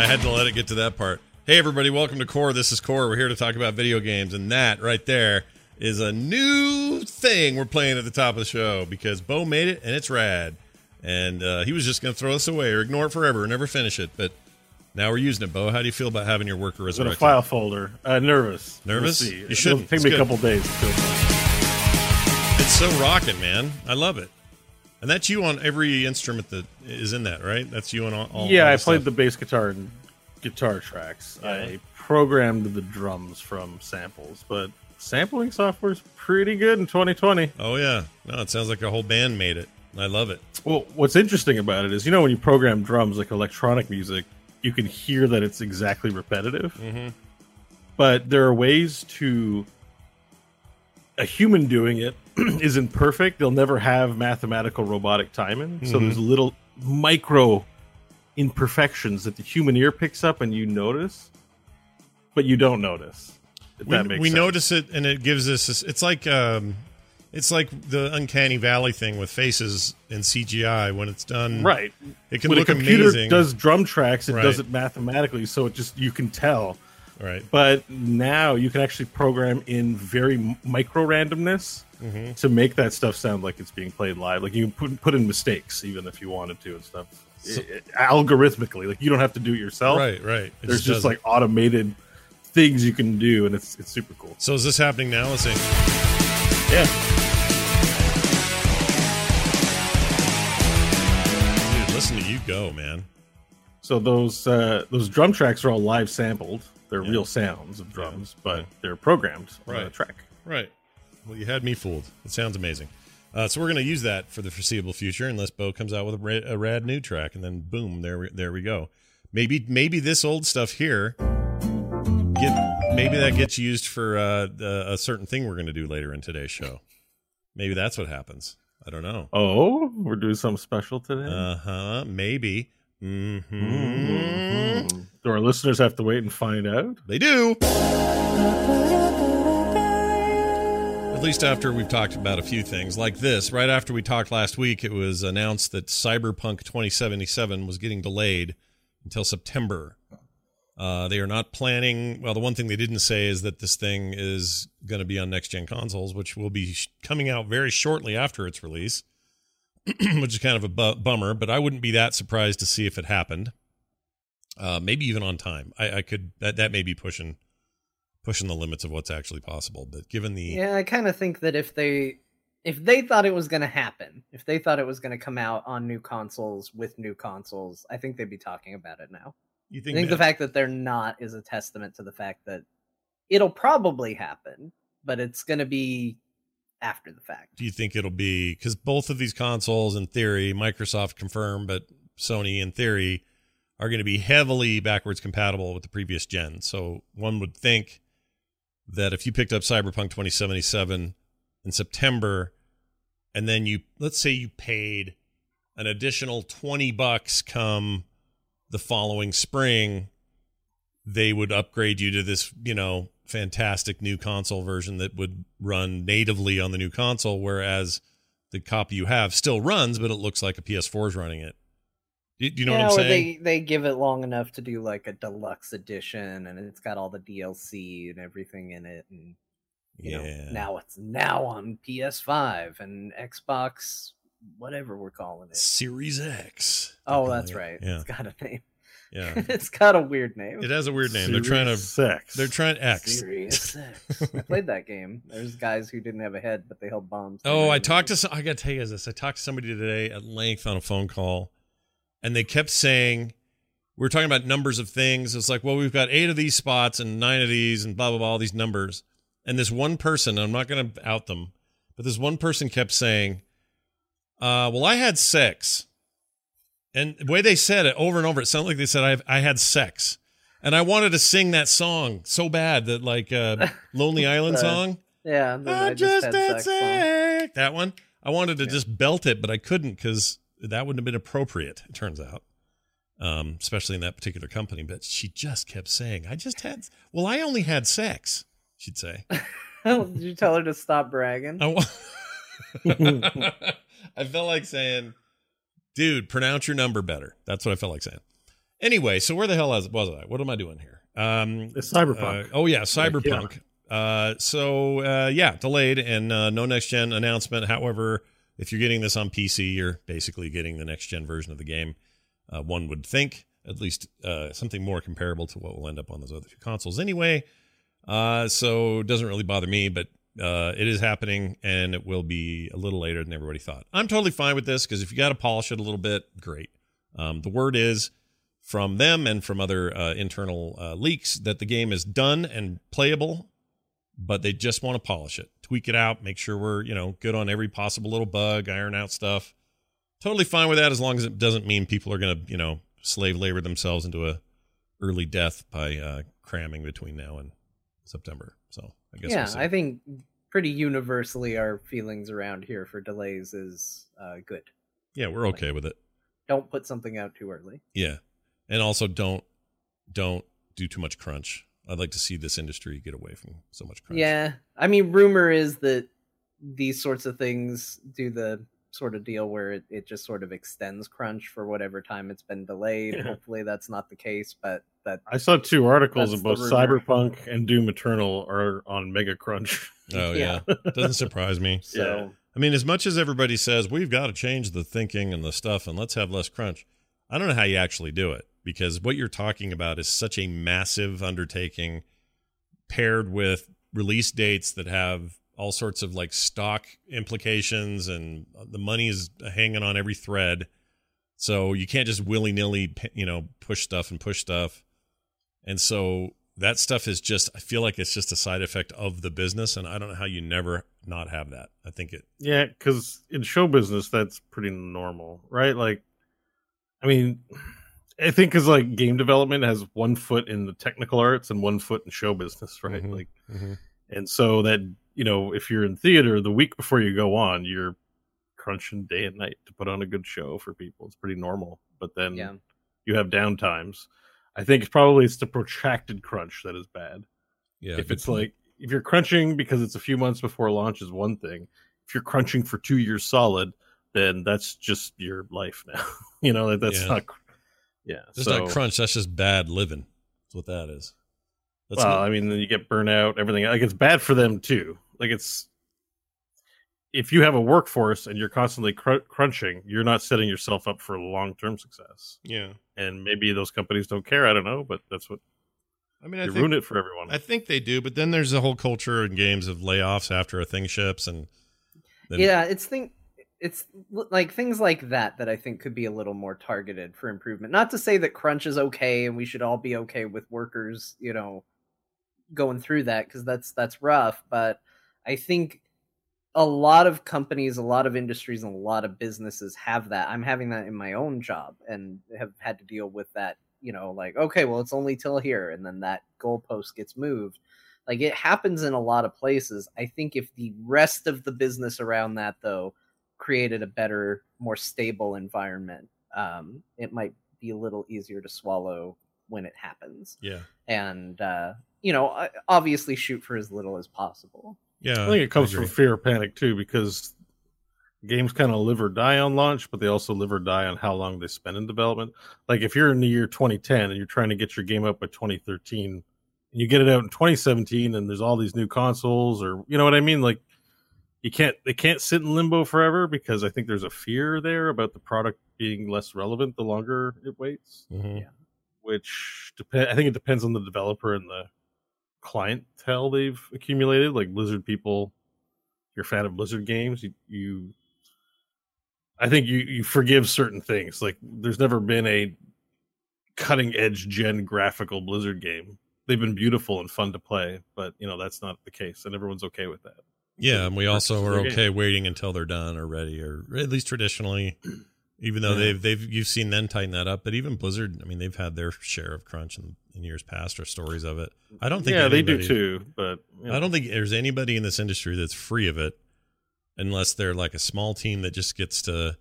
I had to let it get to that part. Hey, everybody, welcome to Core. This is Core. We're here to talk about video games, and that right there is a new thing we're playing at the top of the show because Beau made it and it's rad. And uh, he was just going to throw this away or ignore it forever and never finish it, but now we're using it. Beau, how do you feel about having your worker in a file folder. Uh, nervous. Nervous? We'll. You It'll shouldn't. Take It's me a couple days. It's so rocking, man. I love it. And that's you on every instrument that is in that, right? That's you on all. all yeah, all I played stuff. the bass guitar and guitar tracks. Yeah. I programmed the drums from samples, but sampling software is pretty good in 2020. Oh yeah, no, it sounds like a whole band made it. I love it. Well, what's interesting about it is, you know, when you program drums like electronic music, you can hear that it's exactly repetitive. Mm-hmm. But there are ways to. A human doing it isn't perfect. They'll never have mathematical robotic timing. So Mhm. there's little micro imperfections that the human ear picks up and you notice, but you don't notice. We, that makes we notice it and it gives us this, it's like um it's like the uncanny valley thing with faces in cgi when it's done right. it can when look a computer amazing does drum tracks, it Right. does it mathematically, so it just you can tell. right But now you can actually program in very micro randomness Mm-hmm. to make that stuff sound like it's being played live. Like you can put, put in mistakes even if you wanted to and stuff. So- I- I- algorithmically, like you don't have to do it yourself. right right It There's just just like automated things you can do, and it's it's super cool. so is this happening now let's see Yeah. dude listen to you go man So those uh, those drum tracks are all live sampled. They're Yeah. real sounds of drums, but they're programmed on a track. right well you had me fooled it sounds amazing uh, so we're going to use that for the foreseeable future unless beau comes out with a, ra- a rad new track and then boom there we, there we go maybe maybe this old stuff here get maybe that gets used for uh, a, certain thing we're going to do later in today's show. Maybe that's what happens. I don't know. Oh, we're doing something special today. Uh huh. Maybe. hmm Mhm. Do our listeners have to wait and find out? They do. At least after we've talked about a few things like this. Right after we talked last week, it was announced that Cyberpunk 2077 was getting delayed until September. Uh, they are not planning. Well, the one thing they didn't say is that this thing is going to be on next gen consoles, which will be sh- coming out very shortly after its release, which is kind of a bu- bummer. But I wouldn't be that surprised to see if it happened. Uh, maybe even on time. I, I could that that may be pushing pushing the limits of what's actually possible. But given the Yeah, I kind of think that if they if they thought it was going to happen, if they thought it was going to come out on new consoles with new consoles, I think they'd be talking about it now. you I think, think the fact that they're not is a testament to the fact that it'll probably happen, but it's going to be after the fact. do you think it'll be because both of these consoles in theory microsoft confirmed but sony in theory are going to be heavily backwards compatible with the previous gen so one would think that if you picked up cyberpunk 2077 in september and then you let's say you paid an additional 20 bucks come the following spring they would upgrade you to this you know fantastic new console version that would run natively on the new console whereas the copy you have still runs but it looks like a ps4 is running it do, do you know yeah, what i'm saying they they give it long enough to do like a deluxe edition, and it's got all the DLC and everything in it, and you yeah know now it's now on PS5 and Xbox, whatever we're calling it. series x Oh, that's calling right. it. yeah It's got a name. yeah it's got a weird name. it has a weird name they're trying to sex. they're trying x Serious Six. I played that game. There's guys who didn't have a head, but they held bombs. Oh, I talked to some, I got to tell you this. I talked to somebody today at length on a phone call, and they kept saying we were talking about numbers of things. It's like, well, we've got eight of these spots and nine of these and blah blah blah, all these numbers. And this one person, I'm not going to out them, but this one person kept saying, uh, "Well, I had sex," and the way they said it over and over, it sounded like they said, "I I had sex," and I wanted to sing that song so bad that like uh, Lonely Island Uh, song. Yeah, I, I just had had sex sex. That one. I wanted to just belt it, but I couldn't because that wouldn't have been appropriate. It turns out, um, especially in that particular company. But she just kept saying, "I just had." Well, I only had sex. She'd say. Did you tell her to stop bragging? I, I felt like saying, "Dude, pronounce your number better." That's what I felt like saying. Anyway, so where the hell was was I? What am I doing here? Um, It's Cyberpunk. uh, oh yeah, Cyberpunk. Uh, so uh, yeah, delayed and uh, no next gen announcement. However, if you're getting this on PC, you're basically getting the next gen version of the game. Uh, one would think at least uh, something more comparable to what will end up on those other two consoles anyway. Uh, so it doesn't really bother me, but uh, it is happening and it will be a little later than everybody thought. I'm totally fine with this because if you got to polish it a little bit, great. Um, the word is from them and from other uh, internal uh, leaks that the game is done and playable, but they just want to polish it, tweak it out, make sure we're you know good on every possible little bug, iron out stuff. Totally fine with that as long as it doesn't mean people are going to you know slave labor themselves into a early death by uh, cramming between now and September. So I guess yeah, we'll. I think pretty universally our feelings around here for delays is uh, good. yeah, we're okay with it. Don't put something out too early. Yeah, and also don't don't do too much crunch. I'd like to see this industry get away from so much crunch. Yeah, I mean, rumor is that these sorts of things do the sort of deal where it, it just sort of extends crunch for whatever time it's been delayed. Yeah. Hopefully, that's not the case, but that I saw two articles That's of both. Cyberpunk and Doom Eternal are on Mega Crunch. Oh yeah, doesn't surprise me. so I mean, as much as everybody says we've got to change the thinking and the stuff and let's have less crunch, I don't know how you actually do it because what you're talking about is such a massive undertaking paired with release dates that have all sorts of like stock implications and uh, the money is hanging on every thread. So you can't just willy nilly, you know, push stuff and push stuff. And so that stuff is just, I feel like it's just a side effect of the business. And I don't know how you never not have that. I think it, Yeah, because in show business, that's pretty normal, right? Like, I mean, I think because like game development has one foot in the technical arts and one foot in show business, right? Mhm. Like, and so that you know, if you're in theater, the week before you go on, you're crunching day and night to put on a good show for people. It's pretty normal. But then yeah, you have downtimes. I think probably it's the protracted crunch that is bad. yeah. if it's point. like if you're crunching because it's a few months before launch is one thing. If you're crunching for two years solid, then that's just your life now. you know that that's Yeah. not. Yeah, That's so, not crunch. That's just bad living. That's what that is. That's well, not- I mean, then you get burnout. Everything like it's bad for them too. Like it's if you have a workforce and you're constantly cr- crunching, you're not setting yourself up for long term success. yeah. And maybe those companies don't care. I don't know, but that's what I mean, I you think, ruin it for everyone. I think they do, but then there's a whole culture in games of layoffs after a thing ships, and then, yeah. It's thing. It's like things like that that I think could be a little more targeted for improvement. Not to say that crunch is okay and we should all be okay with workers, you know, going through that because that's that's rough. But I think a lot of companies, a lot of industries, and a lot of businesses have that. I'm having that in my own job and have had to deal with that. You know, like okay, well, it's only till here, and then that goalpost gets moved. Like it happens in a lot of places. I think if the rest of the business around that though created a better, more stable environment, um, it might be a little easier to swallow when it happens. yeah, And uh, you know, obviously shoot for as little as possible. yeah. I think it comes from fear of panic too, because games kind of live or die on launch, but they also live or die on how long they spend in development. Like if you're in the year 2010 and you're trying to get your game up by 2013, and you get it out in 2017, and there's all these new consoles, or you know what I mean, like you can't they can't sit in limbo forever because I think there's a fear there about the product being less relevant the longer it waits. Mhm. Which depend I think it depends on the developer and the clientele they've accumulated. Like Blizzard people, you're a fan of Blizzard games, you, you I think you you forgive certain things. Like there's never been a cutting edge gen graphical Blizzard game. They've been beautiful and fun to play, but you know that's not the case, and everyone's okay with that. Yeah, and we also are okay game. waiting until they're done or ready, or at least traditionally. Even though Yeah. they've they've you've seen them tighten that up, but even Blizzard, I mean, they've had their share of crunch in, in years past or stories of it. I don't think yeah, they do too, but you I don't think there's anybody in this industry that's free of it, unless they're like a small team that just gets to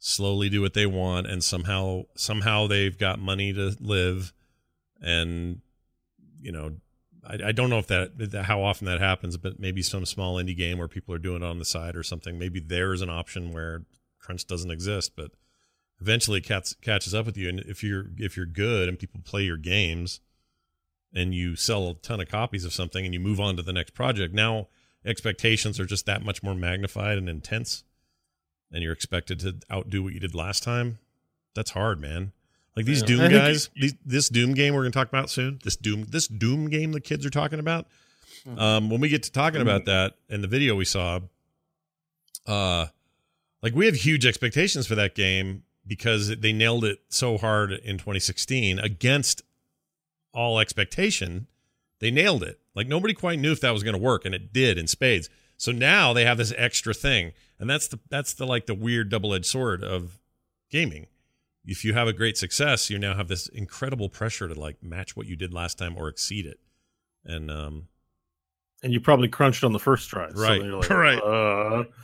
slowly do what they want, and somehow somehow they've got money to live, and you know, I, I don't know if that how often that happens, but maybe some small indie game where people are doing it on the side or something. Maybe there's an option where crunch doesn't exist, but eventually it cats, catches up with you, and if you're if you're good and people play your games and you sell a ton of copies of something and you move on to the next project now expectations are just that much more magnified and intense and you're expected to outdo what you did last time that's hard man like these Yeah. doom I guys these, this doom game we're going to talk about soon this doom this doom game the kids are talking about um when we get to talking about that and the video we saw uh like we have huge expectations for that game because they nailed it so hard in 2016 against all expectation. They nailed it. Like nobody quite knew if that was going to work and it did in spades. So now they have this extra thing and that's the that's the like the weird double-edged sword of gaming if you have a great success you now have this incredible pressure to like match what you did last time or exceed it and um and you probably crunched on the first try, Right, you're like, right. Uh...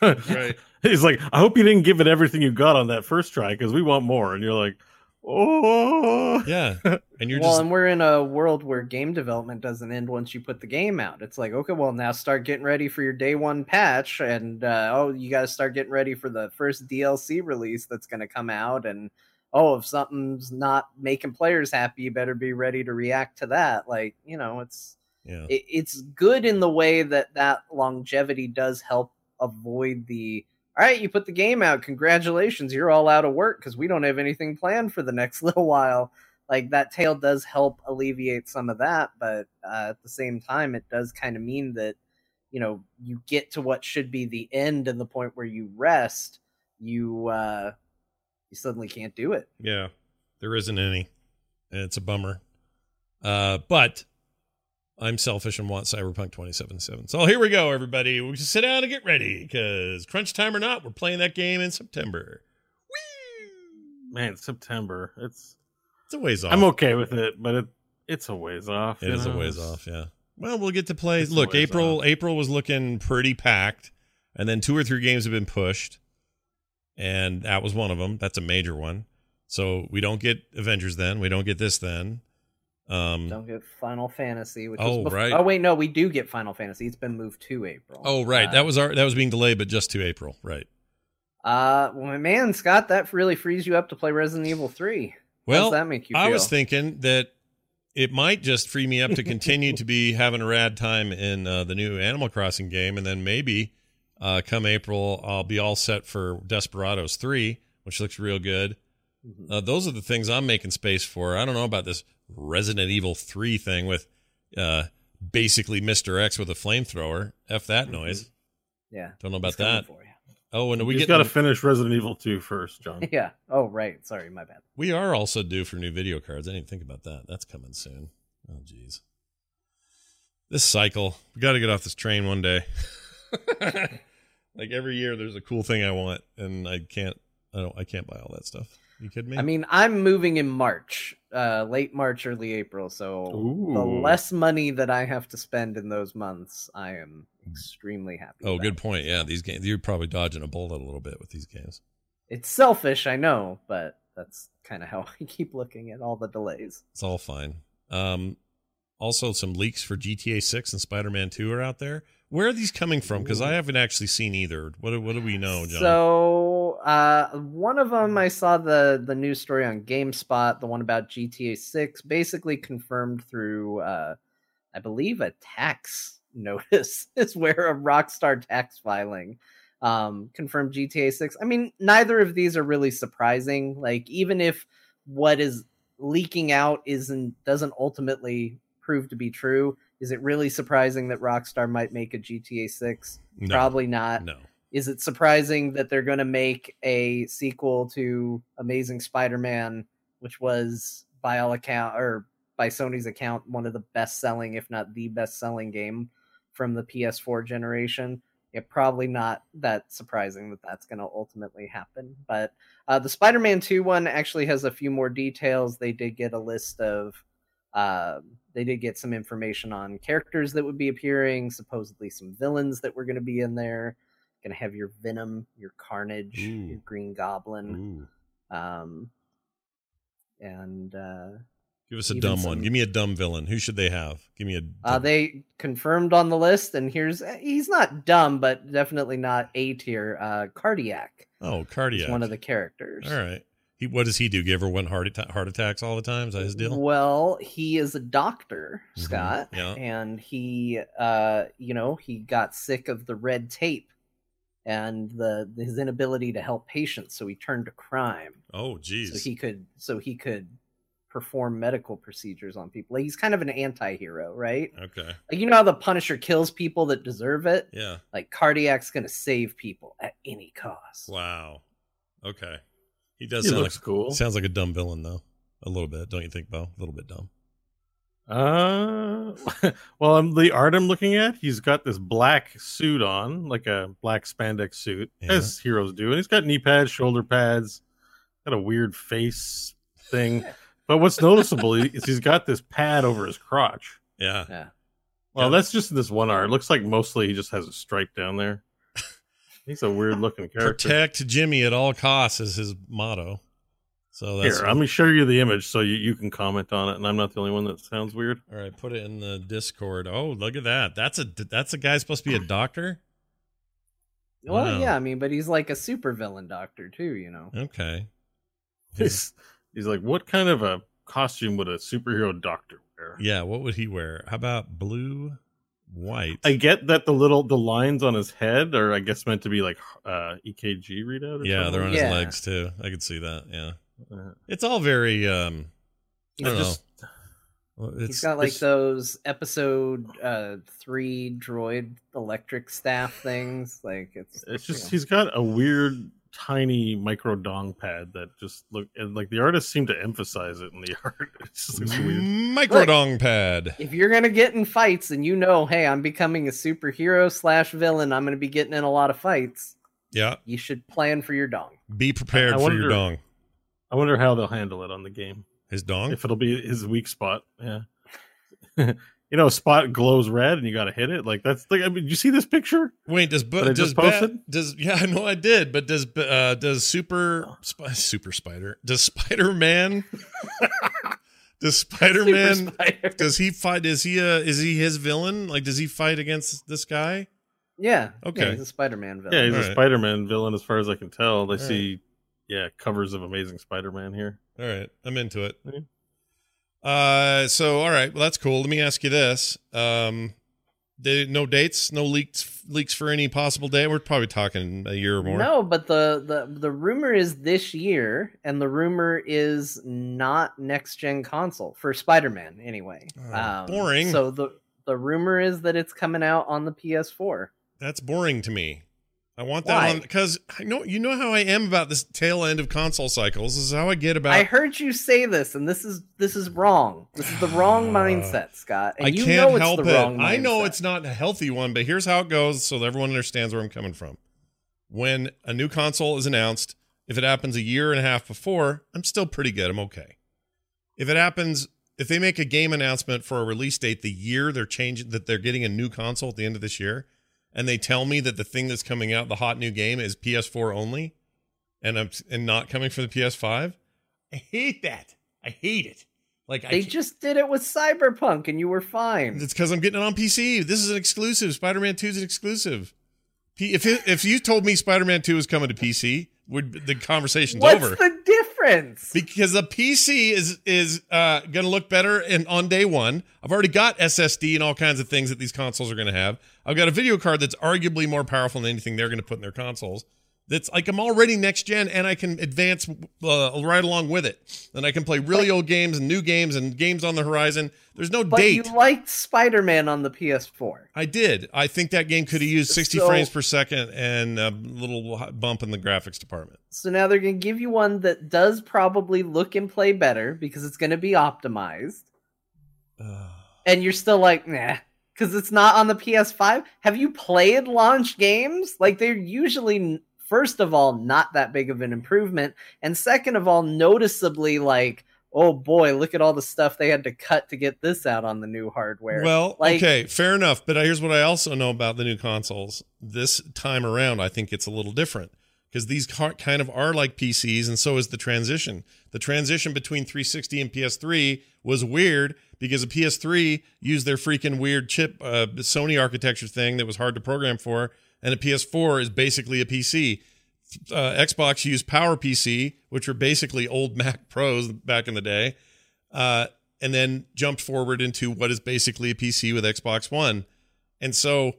Right. He's like, I hope you didn't give it everything you got on that first try because we want more. And you're like, oh, yeah and you're well, just and we're in a world where game development doesn't end once you put the game out. It's like, okay, well, now start getting ready for your day one patch, and uh, oh, you got to start getting ready for the first DLC release that's going to come out, and oh, if something's not making players happy, you better be ready to react to that. Like, you know, it's yeah it, it's good in the way that that longevity does help avoid the all right you put the game out. Congratulations you're all out of work because we don't have anything planned for the next little while. Like that tail does help alleviate some of that but uh, at the same time it does kind of mean that you know you get to what should be the end and the point where you rest you uh you suddenly can't do it. Yeah, there isn't any, and it's a bummer. Uh, but I'm selfish and want Cyberpunk 2077. So here we go, everybody. We just sit down and get ready because crunch time or not, we're playing that game in September. man, September. It's It's a ways off. I'm okay with it, but it it's a ways off. It is is a ways off. Yeah. Well, we'll get to play. It's Look, April. off. April was looking pretty packed, and then two or three games have been pushed, and that was one of them. That's a major one. So we don't get Avengers then. We don't get this then. Um, don't get final fantasy which Oh, right. oh wait no we do get final fantasy it's been moved to april Oh right, Uh, that was our that was being delayed, but just to April, right? Uh, well, man, Scott, that really frees you up to play Resident Evil Three. How Well, does that make you? I was thinking that it might just free me up to continue to be having a rad time in uh, the new Animal Crossing game, and then maybe uh, come April I'll be all set for Desperados Three, which looks real good. Mhm. Uh, those are the things I'm making space for. I don't know about this Resident Evil 3 thing with uh, basically Mr. X with a flamethrower. F that noise. yeah, Don't know about it's that. For you. Oh, and we We get got to finish Resident Evil 2 first, Jon. Yeah. Oh, right. Sorry, my bad. We are also due for new video cards. I didn't think about that. That's coming soon. Oh, jeez. This cycle. We got to get off this train one day. like every year, there's a cool thing I want, and I can't. I don't. I can't buy all that stuff. You kidding me? I mean, I'm moving in March, uh, late March, early April. So the less money that I have to spend in those months, I am extremely happy. oh, about. good point. Yeah, these games. You're probably dodging a bullet a little bit with these games. It's selfish, I know, but that's kind of how I keep looking at all the delays. It's all fine. Um, also, some leaks for GTA 6 and Spider Man 2 are out there. Where are these coming from? Because I haven't actually seen either. What do, what do we know, Jon? So uh, one of them, I saw the the news story on GameSpot, the one about GTA Six, basically confirmed through, uh, I believe, a tax notice is where a Rockstar tax filing um, confirmed GTA Six. I mean, neither of these are really surprising. Like, even if what is leaking out isn't doesn't ultimately prove to be true, is it really surprising that Rockstar might make a GTA Six? No. Probably not. No. Is it surprising that they're going to make a sequel to Amazing Spider-Man which was by all account or by Sony's account one of the best selling, if not the best selling game from the PS4 generation. Yeah, probably not that surprising that that's going to ultimately happen. But uh, the Spider-Man 2 one actually has a few more details. They did get a list of, uh, they did get some information on characters that would be appearing, supposedly some villains that were going to be in there. Going to have your Venom, your Carnage, Ooh. your Green Goblin, Ooh. um, and uh, Give us a dumb one. Give me a dumb villain. Who should they have? Give me a. Uh, they confirmed on the list, and here's he's not dumb, but definitely not A tier. Uh, Cardiac oh, cardiac. one of the characters. All right. He. What does he do? Give everyone heart atta- heart attacks all the time? Is that his deal? Well, he is a doctor, Mhm, Scott, yeah. and he, uh, you know, he got sick of the red tape and the his inability to help patients, so he turned to crime. Oh, geez. So he could, so he could perform medical procedures on people. Like, he's kind of an anti-hero, right? okay. Like you know how the Punisher kills people that deserve it. Yeah. Like Cardiac's gonna save people at any cost. Wow. Okay. He does He sound looks like cool. sounds like a dumb villain though. A little bit, don't you think, Beau? A little bit dumb. Uh, well, um, the art I'm looking at, he's got this black suit on, like a black spandex suit, Yeah. as heroes do, and he's got knee pads, shoulder pads, got a weird face thing. But what's noticeable is he's got this pad over his crotch. Yeah. Yeah. Well, Yeah. that's just this one art. It looks like mostly he just has a stripe down there. He's a weird looking character. Protect Jimmy at all costs is his motto. So that's Here, let me show you the image so you, you can comment on it, and I'm not the only one that sounds weird. all right. Put it in the Discord. Oh, look at that. That's a that's a guy supposed to be a doctor. Well, Wow. yeah, I mean, but he's like a supervillain doctor too, you know. Okay. He's, he's like, what kind of a costume would a superhero doctor wear? Yeah. What would he wear? How about blue, white? I get that the little the lines on his head are, I guess, meant to be like uh, EKG readout. Or yeah, something. they're on Yeah. his legs too. I could see that. Yeah. Uh, It's all very. um I don't just- know. Well, He's It's got like it's- those episode uh three droid electric staff things. Like it's It's just know. he's got a weird tiny micro dong pad that just look and like the artists seem to emphasize it in the art. It just looks weird. microdong pad. if you're gonna get in fights and you know, hey, I'm becoming a superhero slash villain, I'm gonna be getting in a lot of fights. Yeah. You should plan for your dong. Be prepared I for your dong. I wonder how they'll handle it on the game. His dong. If it'll be his weak spot. Yeah. you know, a spot glows red and you got to hit it. Like that's like. I mean, did you see this picture? Wait, does but does just Bat- does yeah, I know I did, but does uh does super Sp- super spider does Spider Man does Spider Man does he fight? Is he uh is he his villain? Like, does he fight against this guy? Yeah. Okay. Yeah, he's a Spider-Man villain. Yeah, he's a Alright. Spider-Man villain as far as I can tell. They Alright. see, yeah, covers of Amazing Spider-Man here. All right, I'm into it. Yeah. Uh, so all right, well that's cool. Let me ask you this: um, they, no dates, no leaks, leaks for any possible day. We're probably talking a year or more. No, but the, the the rumor is this year, and the rumor is not next gen console for Spider Man anyway. Oh, boring. So the the rumor is that it's coming out on the PS4. That's boring to me. I want that Why? on because I know you know how I am about this tail end of console cycles. This is how I get about. I heard you say this, and this is this is wrong. This is the wrong mindset, Scott. And I you can't know it's help the it. wrong I know mindset. it's not a healthy one, but here's how it goes so that everyone understands where I'm coming from. When a new console is announced, if it happens a year and a half before, I'm still pretty good. I'm okay. If it happens, if they make a game announcement for a release date the year they're changing that they're getting a new console at the end of this year, and they tell me that the thing that's coming out, the hot new game, is PS4 only, and I'm and not coming for the PS5, I hate that. I hate it. Like They just did it with Cyberpunk, and you were fine. it's because I'm getting it on PC. This is an exclusive. Spider-Man 2 is an exclusive. If it, if you told me Spider-Man 2 is coming to PC, would the conversation's over. What's over? the difference? because the PC is is uh, going to look better and on day one. I've already got SSD and all kinds of things that these consoles are going to have. I've got a video card that's arguably more powerful than anything they're going to put in their consoles. That's like I'm already next gen and I can advance uh, right along with it. And I can play really old games and new games and games on the horizon. There's no But date. you liked Spider Man on the PS4. I did. I think that game could have used 60 So- frames per second and a little bump in the graphics department. So now they're going to give you one that does probably look and play better because it's going to be optimized. and you're still like, nah, because it's not on the PS5. Have you played launch games? Like, they're usually, first of all, not that big of an improvement. And second of all, noticeably like, oh boy, look at all the stuff they had to cut to get this out on the new hardware. Well, like, okay, fair enough. But uh, here's what I also know about the new consoles. This time around, I think it's a little different because these kind of are like PCs, and so is the transition. The transition between 360 and PS3 was weird because a PS3 used their freaking weird chip, uh, Sony architecture thing that was hard to program for, and a PS4 is basically a PC. Uh, Xbox used PowerPC, which were basically old Mac Pros back in the day, uh, and then jumped forward into what is basically a PC with Xbox One. And so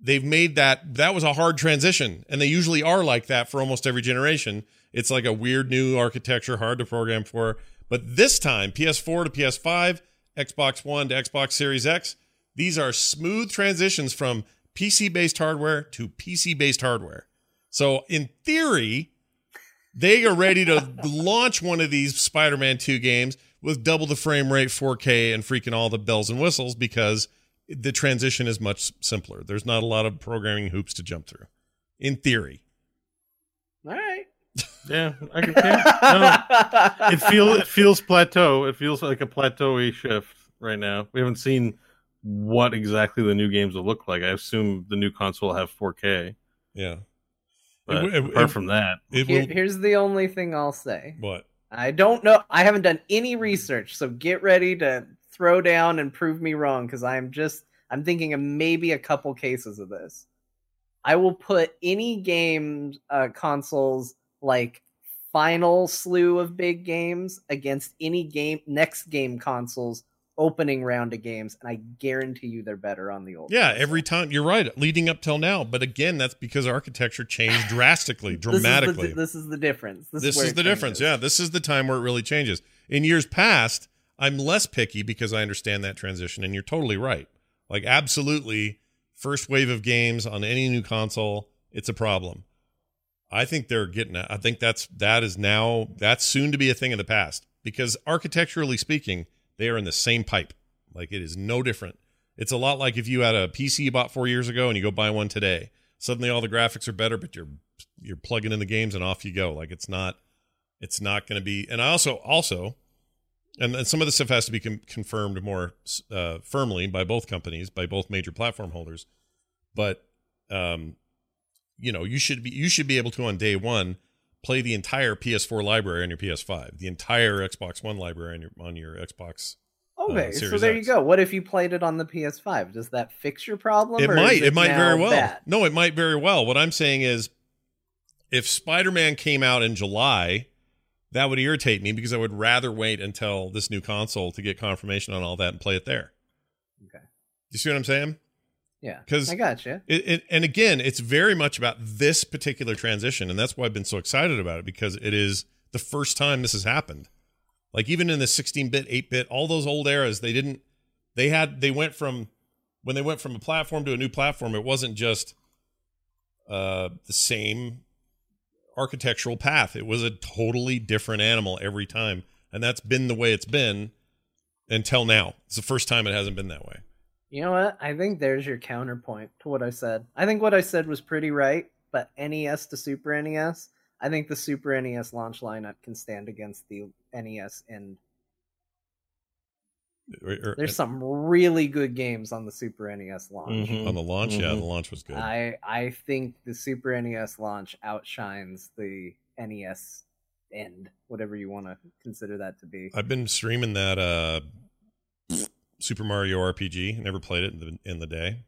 they've made that that was a hard transition, and they usually are like that for almost every generation. It's like a weird new architecture, hard to program for. But this time, PS4 to PS5, Xbox One to Xbox Series X, these are smooth transitions from PC based hardware to PC based hardware. So, in theory, they are ready to launch one of these Spider Man 2 games with double the frame rate, 4K, and freaking all the bells and whistles because the transition is much simpler. There's not a lot of programming hoops to jump through, in theory. all right. Yeah, I can. Yeah, no, it feels it feels plateau. It feels like a plateauy shift right now. We haven't seen what exactly the new games will look like. I assume the new console will have 4K. Yeah. But It- it- apart it- from that, It Here- will. here's the only thing I'll say. What? I don't know. I haven't done any research, so get ready to throw down and prove me wrong because I'm just I'm thinking of maybe a couple cases of this. I will put any game uh, consoles like final slew of big games against any game next game consoles opening round of games, and I guarantee you they're better on the old. Yeah, console. every time. You're right. Leading up till now. But again, that's because architecture changed drastically, This is the- dramatically. This is the, difference. This, this is it the difference. Yeah, this is the time where it really changes. In years past, I'm less picky because I understand that transition, and you're totally right. Like, absolutely, first wave of games on any new console, it's a problem. I think they're getting. I think that's that is now that's soon to be a thing of the past because architecturally speaking, they are in the same pipe. Like it is no different. It's a lot like if you had a PC you bought four years ago and you go buy one today. Suddenly all the graphics are better, but you're you're plugging in the games and off you go. Like it's not it's not going to be. And I also also, and, and some of the stuff has to be con- confirmed more uh, firmly by both companies, by both major platform holders. But um, you know, you should be you should be able to on day one play the entire PS4 library on your PS5, the entire Xbox One library on your on your Xbox. Okay, so Series there you go. What if you played it on the PS5? Does that fix your problem? It might. is It, might very well. bad? No, it might very well. What I'm saying is, if Spider-Man came out in July, that would irritate me because I would rather wait until this new console to get confirmation on all that and play it there. Okay. You see what I'm saying? Yeah. Because I got you. It, it, and again, it's very much about this particular transition, and that's why I've been so excited about it because it is the first time this has happened. Like even in the 16-bit, 8-bit, all those old eras, they didn't. They had they went from when they went from a platform to a new platform. It wasn't just uh, the same architectural path. It was a totally different animal every time, and that's been the way it's been until now. It's the first time it hasn't been that way. You know what? I think there's your counterpoint to what I said. I think what I said was pretty right, but NES to Super NES, I think the Super NES launch lineup can stand against the NES and Or- or- there's some really good games on the Super NES launch. Mhm. on the launch, yeah, Mhm. the launch was good. I I think the Super NES launch outshines the NES end, whatever you want to consider that to be. I've been streaming that uh Super Mario RPG. Never played it in the in the day.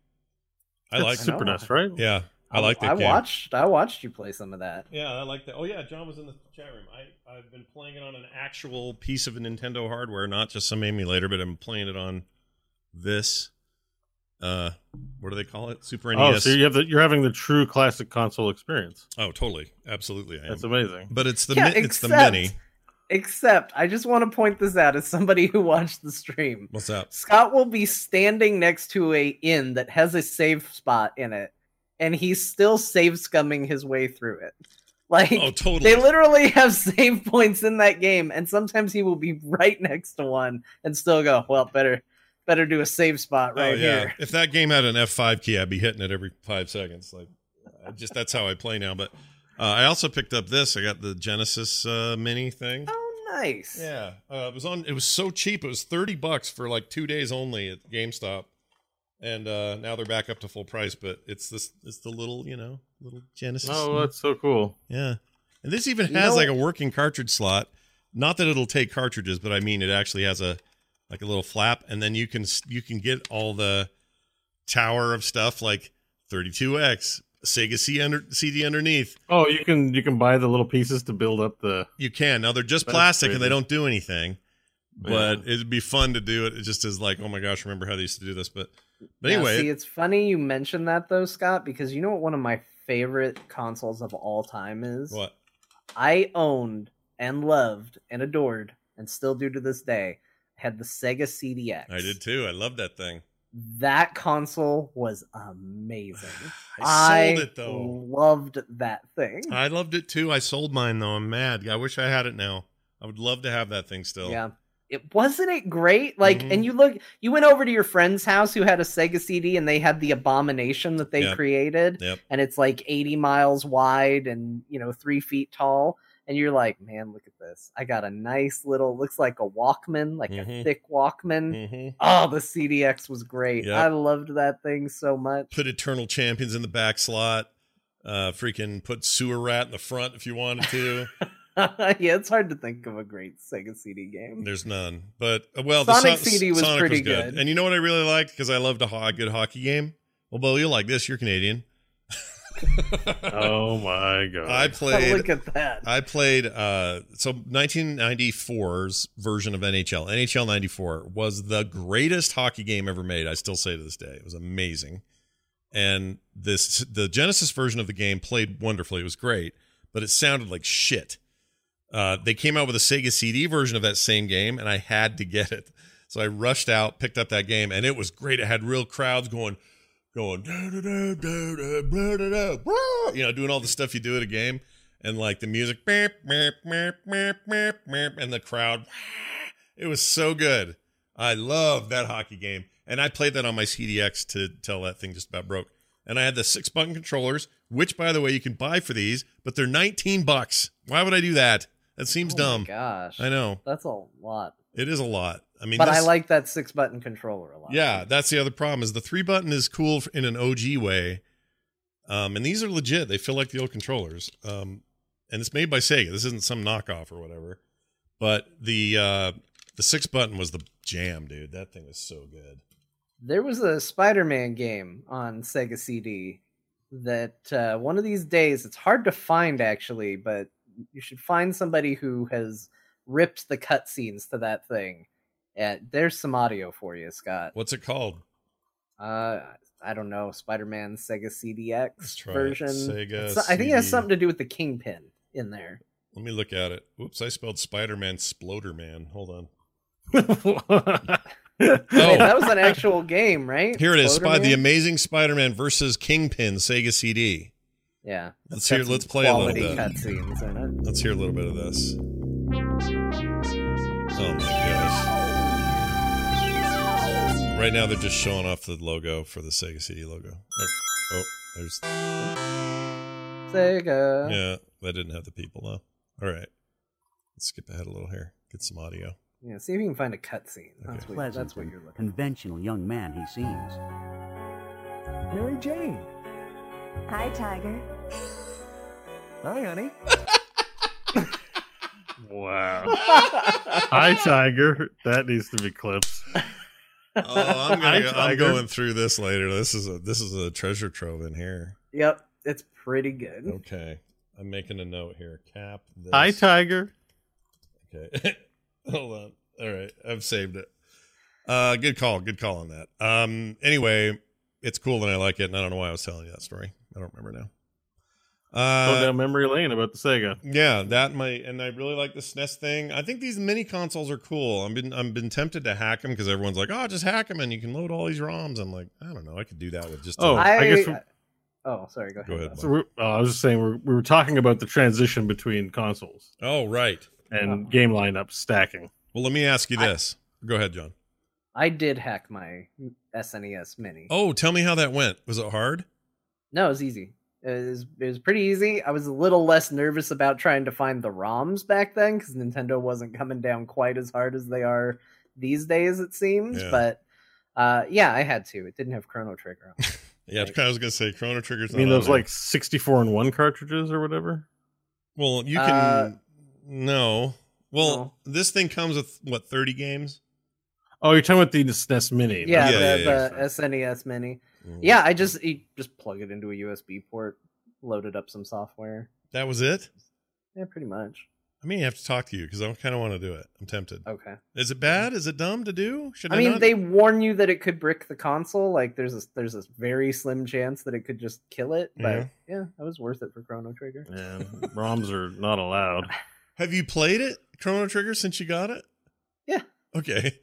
I like Super know. NES, right? yeah, I like that I game. watched I watched you play some of that. Yeah, I like that. Oh yeah, Jon was in the chat room. I I've been playing it on an actual piece of Nintendo hardware, not just some emulator, but I'm playing it on this. uh, what do they call it? Super NES. Oh, so you have the, you're having the true classic console experience. oh, totally, absolutely. I am. That's amazing. But it's the Yeah, mi- it's the except- mini. Except, I just want to point this out as somebody who watched the stream. What's up? Scott will be standing next to a inn that has a save spot in it, and he's still save scumming his way through it. Like Oh, totally. they literally have save points in that game, and sometimes he will be right next to one and still go, "Well, better, better do a save spot right oh yeah. here." If that game had an F5 key, I'd be hitting it every five seconds. Like, I just that's how I play now. But uh, I also picked up this. I got the Genesis uh, mini thing. Oh, nice. Yeah, uh, it was on. It was so cheap. It was thirty bucks for like two days only at GameStop, and uh, now they're back up to full price. But it's this. It's the little, you know, little Genesis. Oh, that's so cool. yeah, and this even You has know- like a working cartridge slot. Not that it'll take cartridges, but I mean it actually has a like a little flap, and then you can you can get all the tower of stuff like 32x Sega C under, CD underneath. Oh, you can you can buy the little pieces to build up the. You can now. They're just That's plastic and they don't do anything. But Yeah. it'd be fun to do it. It just is like, oh my gosh, remember how they used to do this? But but anyway, see, it's funny you mentioned that though, Scott, because you know what one of my favorite consoles of all time is? what? I owned and loved and adored, and still do to this day, had the Sega CDX. I did too. I loved that thing. That console was amazing. I sold it though. Loved that thing. I loved it too. I sold mine though. I'm mad. I wish I had it now. I would love to have that thing still. Yeah. It wasn't it great? Like, Mhm. and you look, you went over to your friend's house who had a Sega CD, and they had the abomination that they Yep. created, Yep. and it's like 80 miles wide and you know three feet tall. And you're like, man, look at this! I got a nice little, looks like a Walkman, like a Mhm. thick Walkman. hmm Oh, the CDX was great. Yep. I loved that thing so much. Put Eternal Champions in the back slot. Uh, freaking put Sewer Rat in the front if you wanted to. yeah, it's hard to think of a great Sega CD game. There's none. But uh, well, Sonic the Son- CD was Sonic pretty was good. good. And you know what I really liked because I loved a, ho- a good hockey game. Well, Beau, you'll like this. You're Canadian. Oh my god! I Oh, played. look at that. I played. Uh, so 1994's version of NHL, NHL 94, was the greatest hockey game ever made. I still say to this day, it was amazing. And this the Genesis version of the game played wonderfully. It was great, but it sounded like shit. Uh, they came out with a Sega CD version of that same game, and I had to get it. So I rushed out, picked up that game, and it was great. It had real crowds going, going, "Da, da, da, da, da, blah, da, da, you know, doing all the stuff you do at a game, and like the music, and the crowd. It was so good. I love that hockey game, and I played that on my CDX to tell that thing just about broke. And I had the six button controllers, which, by the way, you can buy for these, but they're 19 bucks. Why would I do that? That seems Oh dumb. my gosh, I know that's a lot. it is a lot. I mean, but I like that six button controller a lot. Yeah, that's the other problem is the three button is cool in an OG way, um, and these are legit. They feel like the old controllers, um, and it's made by Sega. This isn't some knockoff or whatever. But the uh, the six button was the jam, dude. That thing was so good. There was a Spider Man game on Sega CD that uh, one of these days, it's hard to find actually, but you should find somebody who has ripped the cutscenes to that thing. And there's some audio for you, Scott. What's it called? Uh, I don't know, Spider Man Sega CDX Let's it. version. Sega It's- I think it has something to do with the Kingpin in there. Let me look at it. Oops, I spelled Spider Man Sploder Man. Hold on. Wait, that was an actual game, right? Oh. Here it is. Spy, the Amazing Spider Man versus Kingpin Sega CD. Yeah. Let's hear- let's play a little bit. cutscenes in it. Let's hear a little bit of this. Oh my gosh. Right now they're just showing off the logo for the Sega CD logo. Oh, oh, there's Sega. yeah, that didn't have the people though. All right. Let's skip ahead a little here. Get some audio. Yeah, see if you can find a cutscene. That's, Okay. what, that's what you're looking conventional young man he seems. Mary Jane. Hi, Tiger. Hi, honey. wow. Hi, Tiger. That needs to be clipped. Oh, I'm gonna, I'm going through this later. This is a this is a treasure trove in here. Yep, it's pretty good. Okay. I'm making a note here. Cap this. Hi, Tiger. Okay. Hold on. All right. I've saved it. Uh good call. Good call on that. Um anyway, it's cool and I like it, and I don't know why I was telling you that story. I don't remember now. Going Uh, down memory lane about the Sega. yeah, that might, and I really like the SNES thing. I think these mini consoles are cool. I've been I've been tempted to hack them because everyone's like, oh, just hack them and you can load all these ROMs. I'm like, I don't know, I could do that with just. Oh, I, I guess oh, sorry. Go ahead. Go ahead, Bob. So we're, uh, I was just saying we're, we were talking about the transition between consoles oh, right. and game lineup stacking. Well, let me ask you this. Go ahead, Jon. I did hack my SNES Mini. Oh, tell me how that went. Was it hard? No, it was easy. It was, it was pretty easy. I was a little less nervous about trying to find the ROMs back then because Nintendo wasn't coming down quite as hard as they are these days, it seems. Yeah. But uh, yeah, I had to. It didn't have Chrono Trigger. On. it. Yeah, I was gonna say Chrono Trigger's. I mean not those like 64 and 1 cartridges or whatever. Well, you can Uh, no. Well, no. this thing comes with what thirty games? Oh, you're talking about the SNES Mini. yeah, Yeah, the, yeah, the SNES Mini. Mm. Yeah, I just you just plug it into a USB port, loaded up some software. that was it. Yeah, pretty much. I may have to talk to you because I kind of want to do it. I'm tempted. Okay. Is it bad? Is it dumb to do? Should I, I mean, not? they warn you that it could brick the console. Like, there's a there's a very slim chance that it could just kill it. But Yeah. yeah, that was worth it for Chrono Trigger. Yeah, ROMs are not allowed. Have you played it, Chrono Trigger, since you got it? Yeah. Okay.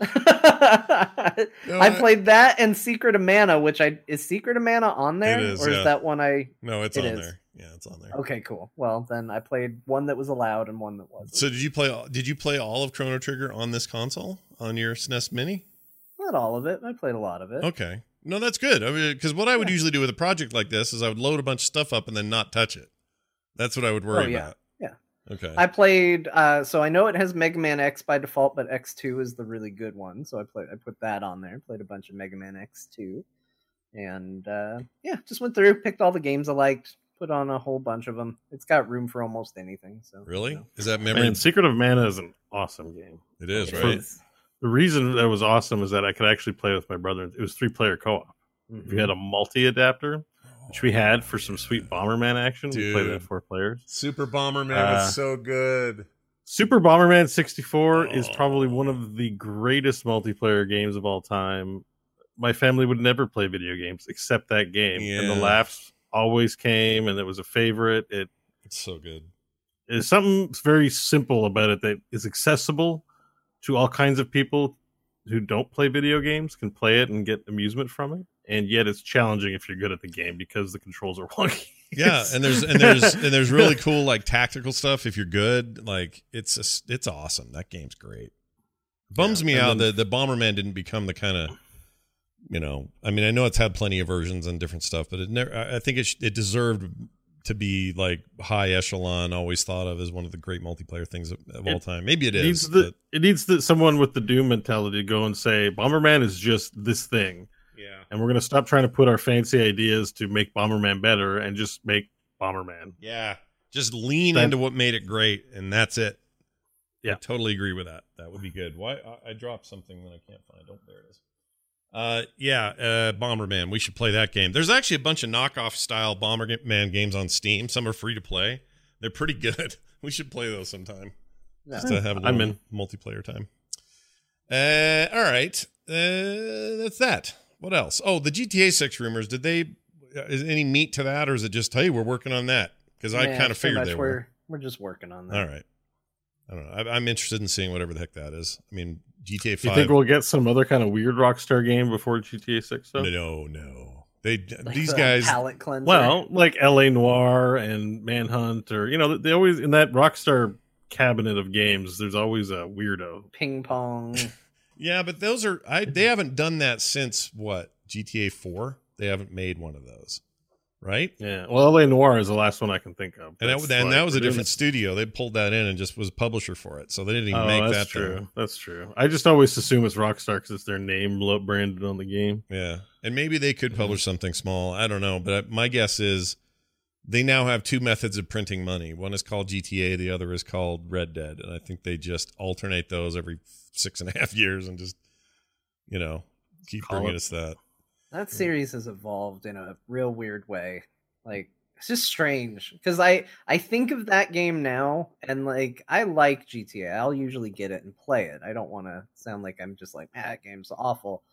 I I- played that and Secret of Mana, which I is Secret of Mana on there, is, or yeah. is that one I? No, it's It on is. there. Yeah, it's on there. Okay, cool. Well, then I played one that was allowed and one that wasn't. So did you play? Did you play all of Chrono Trigger on this console on your SNES Mini? Not all of it. I played a lot of it. Okay. No, that's good. I mean, because what I would Yeah. usually do with a project like this is I would load a bunch of stuff up and then not touch it. That's what I would worry Oh, yeah. about. Yeah. Okay. I played. uh So I know it has Mega Man X by default, but X two is the really good one. So I played. I put that on there. Played a bunch of Mega Man X two, and uh yeah, just went through, picked all the games I liked, put on a whole bunch of them. It's got room for almost anything. So really? you know. Is that memory? Man, Secret of Mana is an awesome game. it is It right. is. The reason that was awesome is that I could actually play with my brother. It was three player co op. Mhm. We had a multi adapter, which we had for some sweet Bomberman action. We played it Dude. four players. Super Bomberman Uh, was so good. Super Bomberman 64 is Oh. probably one of the greatest multiplayer games of all time. My family would never play video games except that game. And the laughs always came and it was a favorite. It It's so good. is something very simple about it that is accessible to all kinds of people who don't play video games can play it and get amusement from it. And yet it's challenging if you're good at the game because the controls are wonky. Yeah, and there's and there's and there's really cool like tactical stuff if you're good. Like it's a, it's awesome. That game's great. Bums Yeah, me out then- that the Bomberman didn't become the kind of you know. I mean, I know it's had plenty of versions and different stuff, but it never. I think it sh- it deserved to be like high echelon. Always thought of as one of the great multiplayer things of, of all time. Maybe it It is. needs the it needs the someone with the doom mentality to go and say Bomberman is just this thing, yeah. and we're gonna stop trying to put our fancy ideas to make Bomberman better and just make Bomberman. Yeah. Just lean That- into what made it great, and that's it. I Yeah. totally agree with that. That would be good. Why I, I dropped something that I can't find. Oh, there it is. Uh, yeah, uh, Bomberman. We should play that game. There's actually a bunch of knockoff style Bomberman games on Steam. Some are free to play. They're pretty good. We should play those sometime. Yeah. Just to have a I'm little multiplayer time. Uh, all right. Uh, that's that. What else? Oh, the GTA Six rumors. Did they? Uh, is any meat to that, or is it just hey, we're working on that? Because I Yeah, kind of pretty figured much they we're, were. We're just working on that. All right. I don't know. I, I'm interested in seeing whatever the heck that is. I mean, GTA Do you think we'll get some other kind of weird Rockstar game before GTA Six? Though? no, no. They Like these the guys. palette cleanser. Well, like L.A. Noire and Manhunt, or you know, they always in that Rockstar cabinet of games. There's always a weirdo. ping pong. Yeah, but those are. I. They haven't done that since what GTA Four. They haven't made one of those, right? Yeah. Well, L.A. Noire is the last one I can think of. And that, and that was a different studio. They pulled that in and just was publisher for it, so they didn't even Oh, make that's that true. That's true. I just always assume it's Rockstar because it's their name branded on the game. Yeah, and maybe they could publish mm-hmm. something small. I don't know, but my guess is they now have two methods of printing money. One is called GTA, the other is called Red Dead, and I think they just alternate those every six and a half years and just you know keep Call bringing it- us that. That series has evolved in a real weird way. Like it's just strange because I I think of that game now and like I like GTA. I'll usually get it and play it. I don't want to sound like I'm just like ah, that game's awful,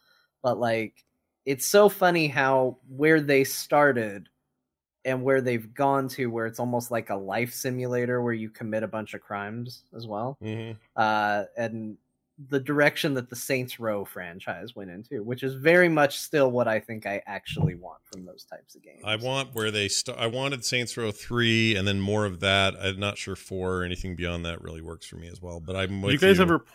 but like it's so funny how where they started and where they've gone to where it's almost like a life simulator where you commit a bunch of crimes as well Mm-hmm. uh and the direction that the saints row franchise went into which is very much still what i think i actually want from those types of games I want where they st- I wanted Saints Row three, and then more of that. I'm not sure four or anything beyond that really works for me as well. But I'm with you guys ever?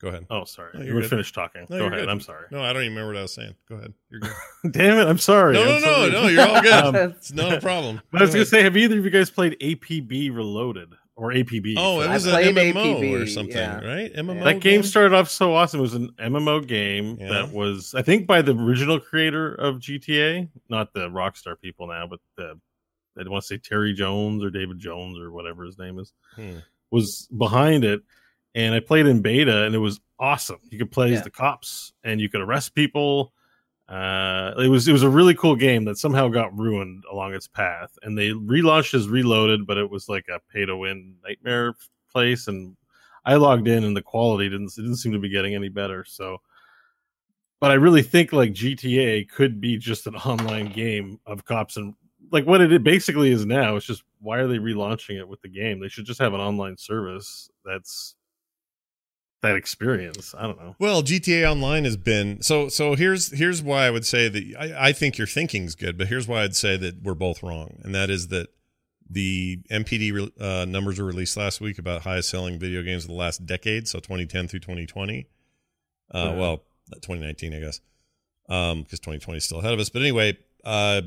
go ahead. Oh, sorry. No, you were finished talking. No, Go ahead. good. I'm sorry. No, I don't even remember what I was saying. Go ahead. You're good. Damn it! I'm sorry. no, I'm no, no, sorry. no. You're all good. Um, it's not a problem. But I was gonna say, have either of you guys played APB Reloaded or APB? Oh, it I was an played MMO or something, yeah. right? MMO. that game started off so awesome. It was an MMO game Yeah. that was, I think, by the original creator of GTA, not the Rockstar people now, but the I didn't want to say Terry Jones or David Jones or whatever his name is, Hmm. was behind it. And I played in beta, and it was awesome. You could play Yeah. as the cops, and you could arrest people. Uh, it was it was a really cool game that somehow got ruined along its path, and they relaunched as Reloaded, but it was like a pay to win nightmare place. And I logged in, and the quality didn't didn't seem to be getting any better. So, but I really think like GTA could be just an online game of cops and like what it basically is now. It's just why are they relaunching it with the game? They should just have an online service that's that experience. I don't know. Well, GTA Online has been so. So here's here's why I would say that I, I think your thinking's good, but here's why I'd say that we're both wrong, and that is that the NPD uh, numbers were released last week about highest selling video games of the last decade, so 2010 through 2020. Uh, Yeah. Well, 2019, I guess, um, because 2020 is still ahead of us. But anyway, uh,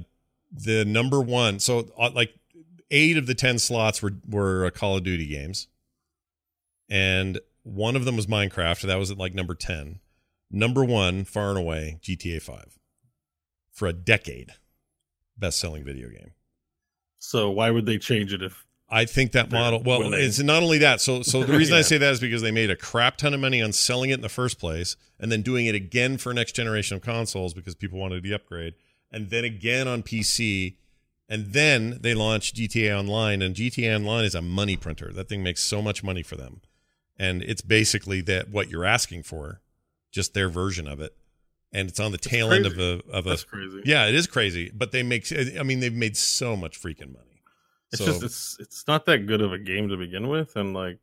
the number one, so uh, like eight of the ten slots were were uh, Call of Duty games, and one of them was Minecraft. That was at like number 10. Number one, far and away, GTA 5 for a decade. Best selling video game. So why would they change it if I think that model. Well, it's not only that. So, so the reason I say that is because they made a crap ton of money on selling it in the first place, and then doing it again for next generation of consoles because people wanted the upgrade, and then again on PC, and then they launched GTA Online, and GTA Online is a money printer. That thing makes so much money for them, and it's basically that what you're asking for, just their version of it, and it's on the tail end of a of a. that's crazy? Yeah, it is crazy, but they make. I mean, they've made so much freaking money. It's So- just it's it's not that good of a game to begin with, and like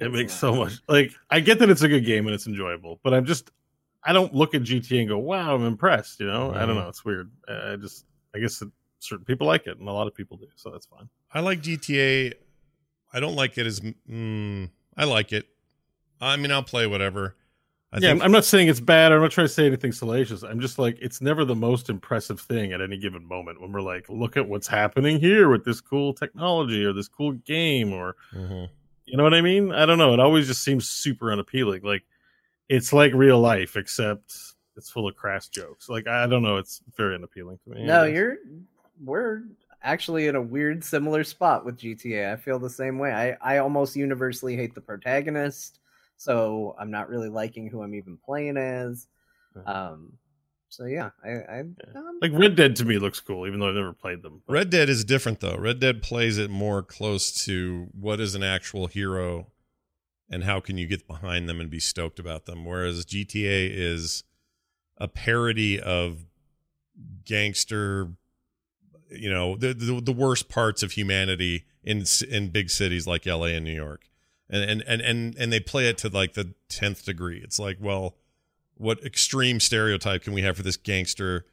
it makes so much. Like I get that it's a good game and it's enjoyable, but I'm just I don't look at GTA and go, "Wow, I'm impressed." You know, I don't Mhm. know. It's weird. I just I guess certain people like it, and a lot of people do, so that's fine. I like GTA. I don't like it as. Mm, I like it. I mean, I'll play whatever. I yeah, think, I'm not saying it's bad. I'm not trying to say anything salacious. I'm just like it's never the most impressive thing at any given moment when we're like, look at what's happening here with this cool technology or this cool game or Mhm. you know what I mean? I don't know. It always just seems super unappealing. Like it's like real life, except it's full of crass jokes. Like I don't know. It's very unappealing to me. No, you're we're actually in a weird similar spot with GTA. I feel the same way. I I almost universally hate the protagonist, so I'm not really liking who I'm even playing as. Um so yeah, I I um, like Red Dead to me looks cool, even though I've never played them. But Red Dead is different though. Red Dead plays it more close to what is an actual hero, and how can you get behind them and be stoked about them. Whereas GTA is a parody of gangster, you know, the the, the worst parts of humanity in in big cities like L.A. and New York, and and and and they play it to like the tenth degree. It's like, well, what extreme stereotype can we have for this gangster?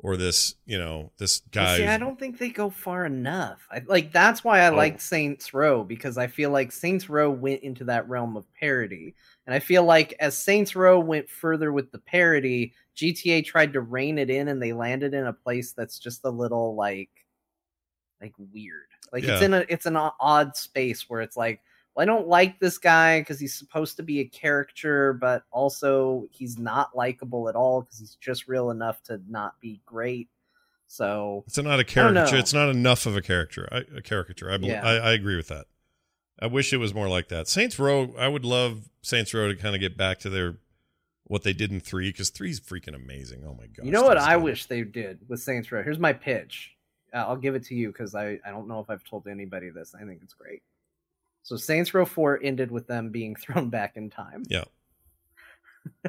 Or this, you know, this guy. See, I don't think they go far enough. I, like that's why I Oh. liked Saints Row because I feel like Saints Row went into that realm of parody, and I feel like as Saints Row went further with the parody, GTA tried to rein it in, and they landed in a place that's just a little like, like weird. Like it's in a it's an odd space where it's like, well, I don't like this guy because he's supposed to be a caricature, but also he's not likable at all because he's just real enough to not be great. So It's not a caricature. It's not enough of a character. I, a caricature. I, Yeah. I I agree with that. I wish it was more like that. Saints Row. I would love Saints Row to kind of get back to their what they did in three because three's freaking amazing. Oh my god! You know what I wish they did with Saints Row? Here's my pitch. Uh, I'll give it to you because I, I don't know if I've told anybody this. I think it's great. So Saints Row 4 ended with them being thrown back in time. Yeah.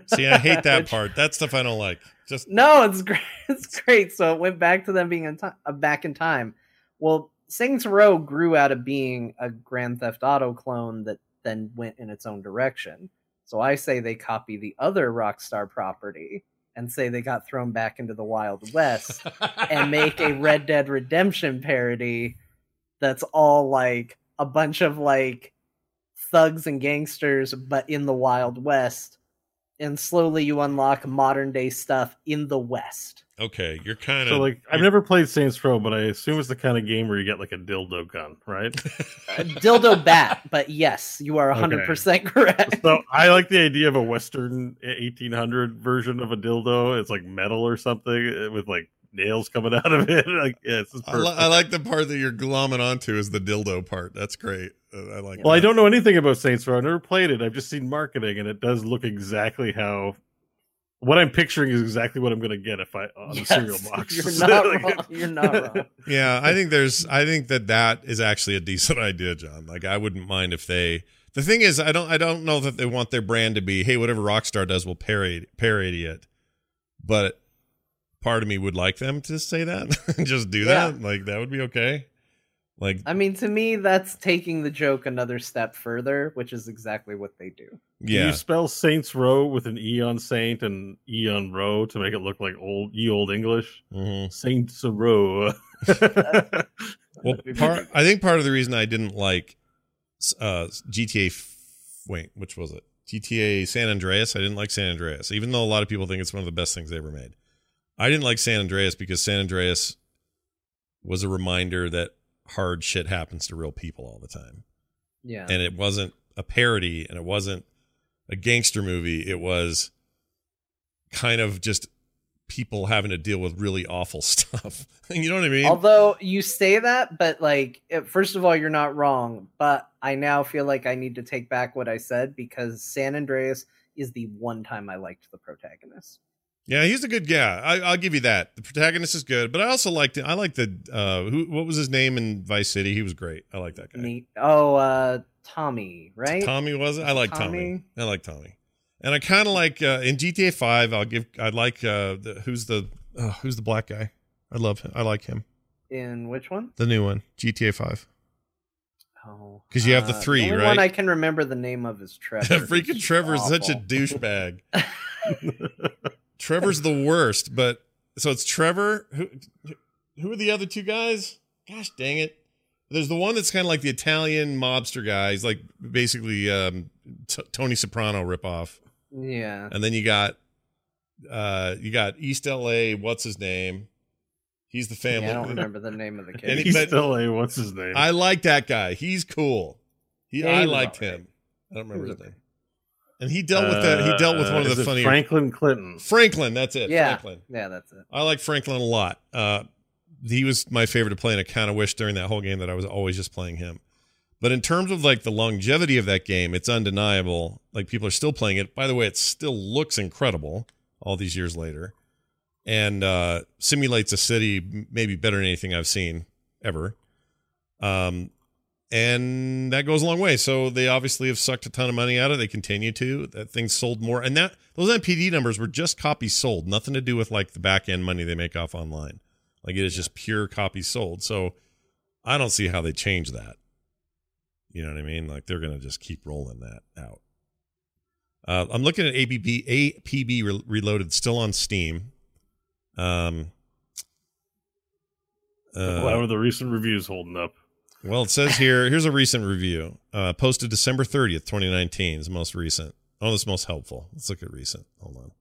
See, I hate that Which- part. That stuff I don't like. Just No, it's great. It's great. So it went back to them being in ti- uh, back in time. Well, Saints Row grew out of being a Grand Theft Auto clone that then went in its own direction. So I say they copy the other Rockstar property and say they got thrown back into the Wild West and make a Red Dead Redemption parody that's all like a bunch of like thugs and gangsters but in the Wild West. And slowly you unlock modern day stuff in the West. okay. You're kind of So like I've never played Saints Row, but I assume it's the kind of game where you get like a dildo gun, right? A dildo bat, but yes, you are 100% correct. so I like the idea of a Western 1800 version of a dildo. It's like metal or something uh, with like nails coming out of it. Like yeah, it's just I, li- I like the part that you're glomming onto is the dildo part. That's great. Uh, I like. Well, I don't know anything about Saints Row. I've never played it. I've just seen marketing, and it does look exactly how. What I'm picturing is exactly what I'm going to get if I on the Yes, cereal box. You're not Like, wrong. You're not wrong. Yeah, I think there's. I think that that is actually a decent idea, John. Like, I wouldn't mind if they. The thing is, I don't. I don't know that they want their brand to be, hey, whatever Rockstar does, we'll parody parody it. But part of me would like them to say that, and just do Yeah. that. Like, that would be okay. Like, I mean, to me, that's taking the joke another step further, which is exactly what they do. Can yeah, you spell Saints Row with an E on Saint and E on Row to make it look like old ye old English? Mhm. Saints Row. Well, part, I think part of the reason I didn't like uh, GTA. f- Wait, which was it? GTA San Andreas. I didn't like San Andreas, even though a lot of people think it's one of the best things they ever made. I didn't like San Andreas because San Andreas was a reminder that hard shit happens to real people all the time, Yeah. and it wasn't a parody, and it wasn't a gangster movie. It was kind of just people having to deal with really awful stuff. you know what I mean? Although you say that, but like, eh, first of all, you're not wrong. But I now feel like I need to take back what I said because San Andreas is the one time I liked the protagonist. Yeah, he's a good guy. I, I'll give you that. The protagonist is good, but I also liked. I like the uh, who? What was his name in Vice City? He was great. I like that guy. Neat. Oh, uh, Tommy, right? Tommy was it? I like Tommy. Tommy? I like Tommy, and I kind of like uh, in GTA Five. I'll give. I like uh, the, who's the uh, who's the black guy. I love him. I like him. In which one? The new one, GTA Five. Oh, because you have the uh, three, only right? One I can remember the name of is Trevor. Freaking is such a douchebag. Trevor's the worst, but so it's Trevor. Who who are the other two guys? Gosh dang it. There's the one that's kind of like the Italian mobster guy. He's like basically um, T- Tony Soprano ripoff. Yeah. And then you got uh you got East LA, what's his name? He's the family. Yeah, I don't remember the name of the kid. he- He's but- still a what's his name? I like that guy. He's cool. He, Yeah, he I liked alright. him. I don't remember his was name. And he dealt with that. He dealt with Uh, one of the it funny Franklin Clinton. Franklin. That's it. yeah, Franklin. yeah, that's it. I like Franklin a lot. Uh, he was my favorite to play, and I kind of wish during that whole game that I was always just playing him. But in terms of like the longevity of that game, it's undeniable. Like people are still playing it. By the way, it still looks incredible all these years later, and uh, simulates a city maybe better than anything I've seen ever. Um, and that goes a long way. So they obviously have sucked a ton of money out of it. They continue to. That thing sold more, and that those NPD numbers were just copies sold, nothing to do with like the back end money they make off online. Like it is just pure copies sold. So I don't see how they change that. You know what I mean? Like they're gonna just keep rolling that out. Uh, I'm looking at ABB APB Re- Reloaded still on Steam. Um. uh, How are the recent reviews holding up? Well, it says here, here's a recent review. Uh, posted December 30th, 2019 is the most recent. Oh, that's most helpful. Let's look at recent. Hold on.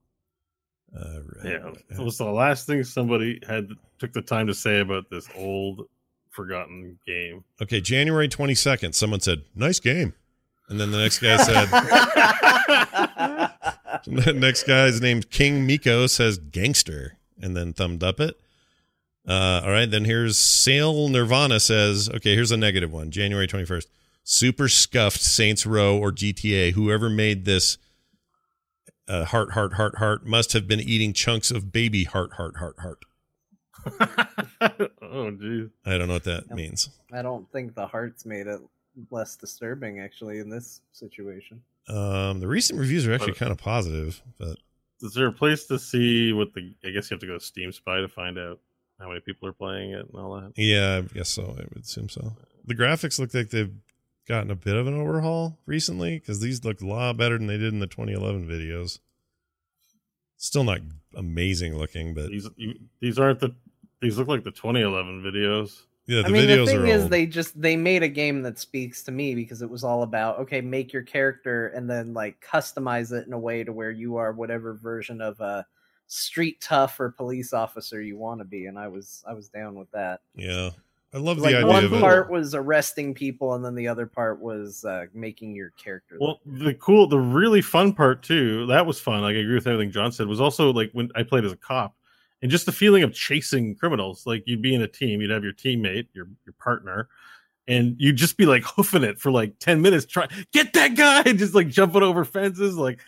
Uh, Yeah, it was the last thing somebody had took the time to say about this old, forgotten game. Okay, January 22nd, someone said, nice game. And then the next guy said, the next guy's named King Miko says gangster and then thumbed up it. Uh, all right, then here's Sale Nirvana says, okay, here's a negative one. January 21st. Super scuffed Saints Row or GTA. Whoever made this uh, heart, heart, heart, heart must have been eating chunks of baby heart, heart, heart, heart. oh, geez. I don't know what that means. I don't think the hearts made it less disturbing actually in this situation. Um, the recent reviews are actually kind of positive, but Is there a place to see what the? I guess you have to go to Steam Spy to find out how many people are playing it and all that. yeah, I guess so. I would assume so. The graphics look like they've gotten a bit of an overhaul recently because these look a lot better than they did in the 2011 videos. Still not amazing looking, but These you, these aren't the. These look like the 2011 videos. yeah, the I mean, videos the thing are is, old. they just they made a game that speaks to me because it was all about okay, make your character and then like customize it in a way to where you are whatever version of a street tough or police officer you want to be, and I was I was down with that. yeah, I love like the idea one of it. part was arresting people, and then the other part was uh, making your character. Well, the cool, the really fun part too. That was fun. Like I agree with everything John said. Was also like when I played as a cop, and just the feeling of chasing criminals. Like you'd be in a team, you'd have your teammate, your your partner, and you'd just be like hoofing it for like ten minutes. Try get that guy, and just like jumping over fences, like.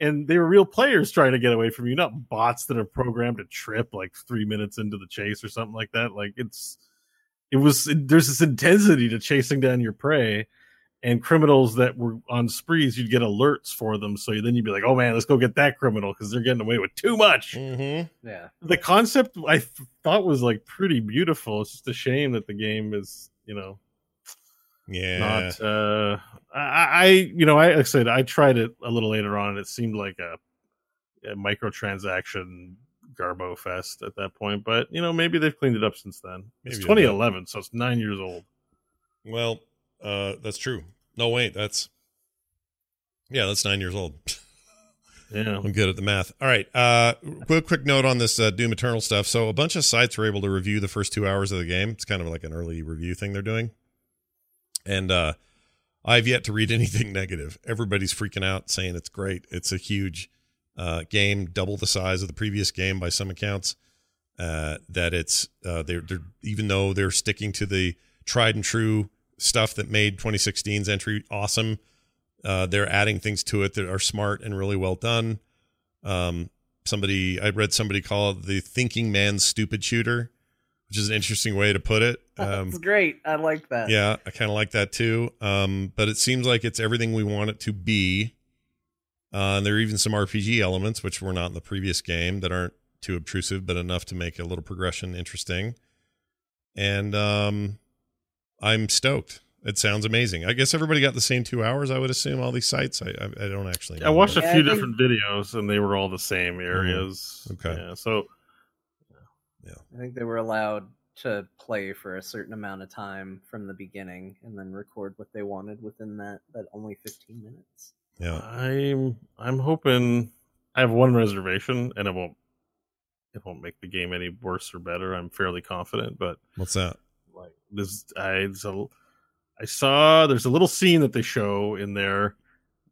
And they were real players trying to get away from you, not bots that are programmed to trip like three minutes into the chase or something like that. Like it's, it was there's this intensity to chasing down your prey and criminals that were on sprees, you'd get alerts for them. So then you'd be like, oh man, let's go get that criminal because they're getting away with too much. Mm-hmm. yeah, The concept I th- thought was like pretty beautiful. It's just a shame that the game is, you know, Yeah, not. Uh, I, I, you know, I, like I said I tried it a little later on, and it seemed like a, a microtransaction garbo fest at that point. But you know, maybe they've cleaned it up since then. It's Maybe bit. 2011, so it's nine years old. Well, uh, that's true. No, wait, that's yeah, that's nine years old. Yeah. I'm good at the math. All right. Uh, quick, quick note on this uh, Doom Eternal stuff. So a bunch of sites were able to review the first two hours of the game. It's kind of like an early review thing they're doing, and uh, I've yet to read anything negative. Everybody's freaking out, saying it's great. It's a huge uh, game, double the size of the previous game by some accounts. Uh, that it's uh, they're, they're even though they're sticking to the tried and true stuff that made 2016's entry awesome. Uh, they're adding things to it that are smart and really well done. Um, somebody I read somebody call it the thinking man's stupid shooter, which is an interesting way to put it. Um, that's great. I like that. yeah, I kind of like that too. Um, but it seems like it's everything we want it to be. Uh, and there are even some RPG elements, which were not in the previous game, that aren't too obtrusive, but enough to make a little progression interesting. And um, I'm stoked. It sounds amazing. I guess everybody got the same two hours. I would assume all these sites. I I, I don't actually. Know, I watched a but- Yeah, few think- different videos and they were all the same areas. Okay. Yeah, so I think they were allowed to play for a certain amount of time from the beginning and then record what they wanted within that that only 15 minutes. Yeah. I'm I'm hoping I have one reservation and it won't it won't make the game any worse or better. I'm fairly confident, but What's that? like this I it's a, I saw there's a little scene that they show in there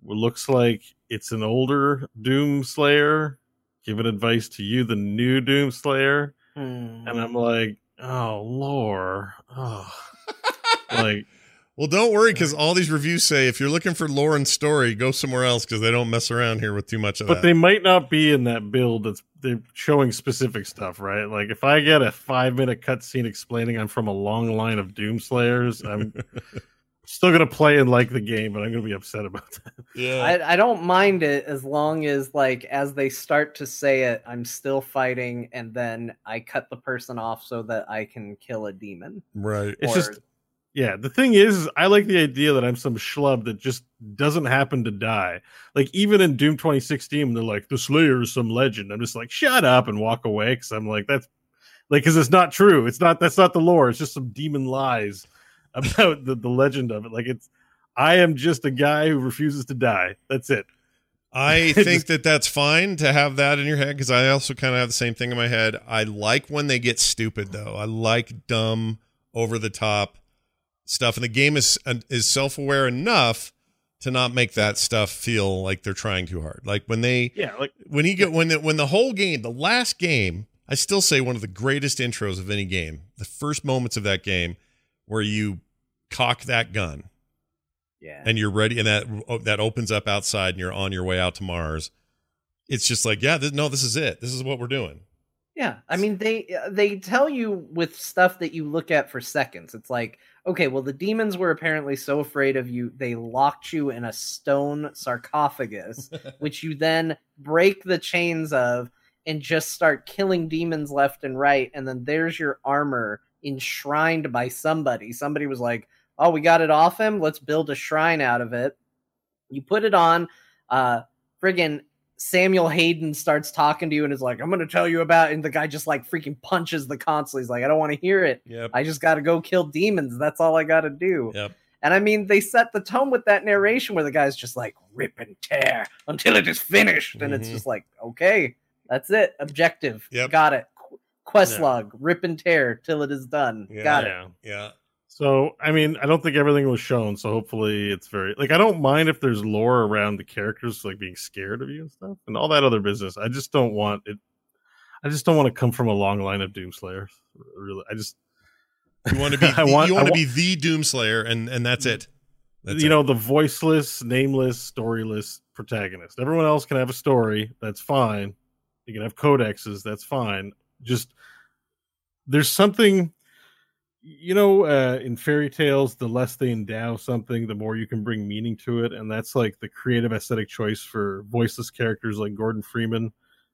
it looks like it's an older Doom Slayer giving advice to you, the new Doom Slayer. Mm. And I'm like, oh lore. Oh like Well, don't worry because all these reviews say if you're looking for lore and story, go somewhere else because they don't mess around here with too much of but that. they might not be in that build that's they're showing specific stuff, right? Like if I get a five minute cutscene explaining I'm from a long line of Doomslayers, I'm still gonna play and like the game, but I'm gonna be upset about that. yeah. I, I don't mind it as long as like as they start to say it, I'm still fighting and then I cut the person off so that I can kill a demon. right. It's just yeah, the thing is, is I like the idea that I'm some schlub that just doesn't happen to die. Like even in Doom 2016, when they're like, the Slayer is some legend. I'm just like, shut up and walk away because I'm like, that's like because it's not true. It's not that's not the lore. It's just some demon lies about the, the legend of it. Like it's I am just a guy who refuses to die. That's it. I think that that's fine to have that in your head because I also kind of have the same thing in my head. I like when they get stupid though. I like dumb, over the top stuff, and the game is is self aware enough to not make that stuff feel like they're trying too hard. Like when they Yeah, like when he get when the, when the whole game, the last game, I still say one of the greatest intros of any game. The first moments of that game where you cock that gun Yeah. and you're ready and that oh, that opens up outside and you're on your way out to Mars. It's just like, yeah, th- no, this is it. This is what we're doing. Yeah, I mean they they tell you with stuff that you look at for seconds. It's like, okay, well the demons were apparently so afraid of you, they locked you in a stone sarcophagus, which you then break the chains of and just start killing demons left and right and then there's your armor enshrined by somebody. Somebody was like, "Oh, we got it off him. Let's build a shrine out of it." You put it on uh friggin' Samuel Hayden starts talking to you and is like, I'm going to tell you about, and the guy just like freaking punches the console. He's like, I don't want to hear it. Yep. I just got to go kill demons. That's all I got to do. Yep. And I mean, they set the tone with that narration where the guy's just like, rip and tear until it is finished. And it's Mhm. just like, okay, that's it. Objective. Yep. Got it. Qu- Quest Yeah. log, rip and tear till it is done. Yeah. Got it. Yeah. Yeah. So, I mean, I don't think everything was shown, so hopefully it's very like I don't mind if there's lore around the characters like being scared of you and stuff and all that other business. I just don't want it I just don't want to come from a long line of Doomslayers. Really. I just You want to be I the, want- you I want to be the Doomslayer and and that's mm. it. That's you it. know, the voiceless, nameless, storyless protagonist. Everyone else can have a story, that's fine. You can have codexes, that's fine. Just there's something you know uh, in fairy tales the less they endow something the more you can bring meaning to it and that's like the creative aesthetic choice for voiceless characters like gordon freeman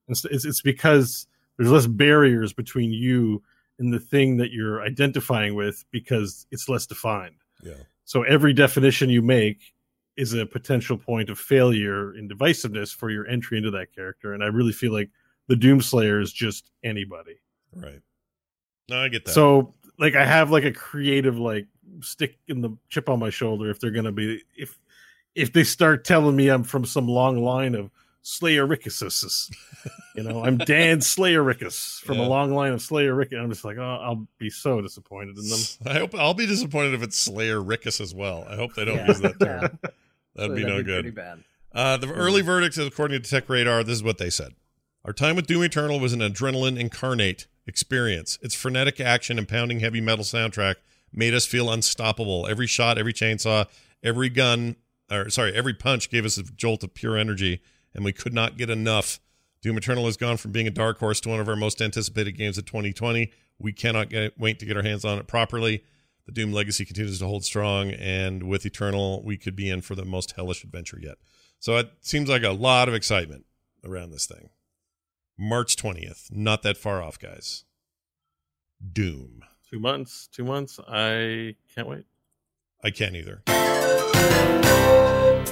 it's, it's, it's because there's less barriers between you and the thing that you're identifying with because it's less defined Yeah. so every definition you make is a potential point of failure in divisiveness for your entry into that character and i really feel like the doomslayer is just anybody Right. No, I get that. so like I have like a creative like stick in the chip on my shoulder if they're gonna be if if they start telling me I'm from some long line of Slayer Rickuses. You know, I'm Dan Slayer Rickus from Yeah. a long line of Slayer Rickus. I'm just like, oh, I'll be so disappointed in them. I hope I'll be disappointed if it's Slayer Rickus as well. I hope they don't Yeah. use that term. Yeah. That'd So be no pretty good. bad. Uh, the early verdicts, according to Tech Radar, this is what they said. Our time with Doom Eternal was an adrenaline incarnate experience. Its frenetic action and pounding heavy metal soundtrack made us feel unstoppable. Every shot, every chainsaw, every gun, or sorry, every punch gave us a jolt of pure energy, and we could not get enough. Doom Eternal has gone from being a dark horse to one of our most anticipated games of 2020. We cannot get, wait to get our hands on it properly. The Doom legacy continues to hold strong, and with Eternal, we could be in for the most hellish adventure yet. So it seems like a lot of excitement around this thing. March 20th, not that far off, guys. Doom. Two months, two months. I can't wait. I can't either.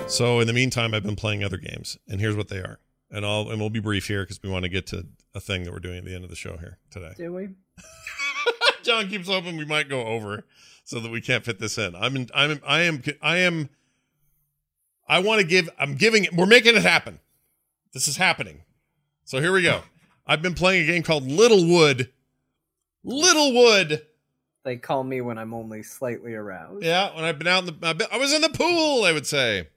So in the meantime, I've been playing other games, and here's what they are. And I'll and we'll be brief here because we want to get to a thing that we're doing at the end of the show here today. Do we? John keeps hoping we might go over so that we can't fit this in. I'm in, I'm in, I am I am I want to give I'm giving it we're making it happen. This is happening. So here we go. I've been playing a game called Littlewood. Littlewood. They call me when I'm only slightly aroused. Yeah, when I've been out in the I've been- I was in the pool, I would say.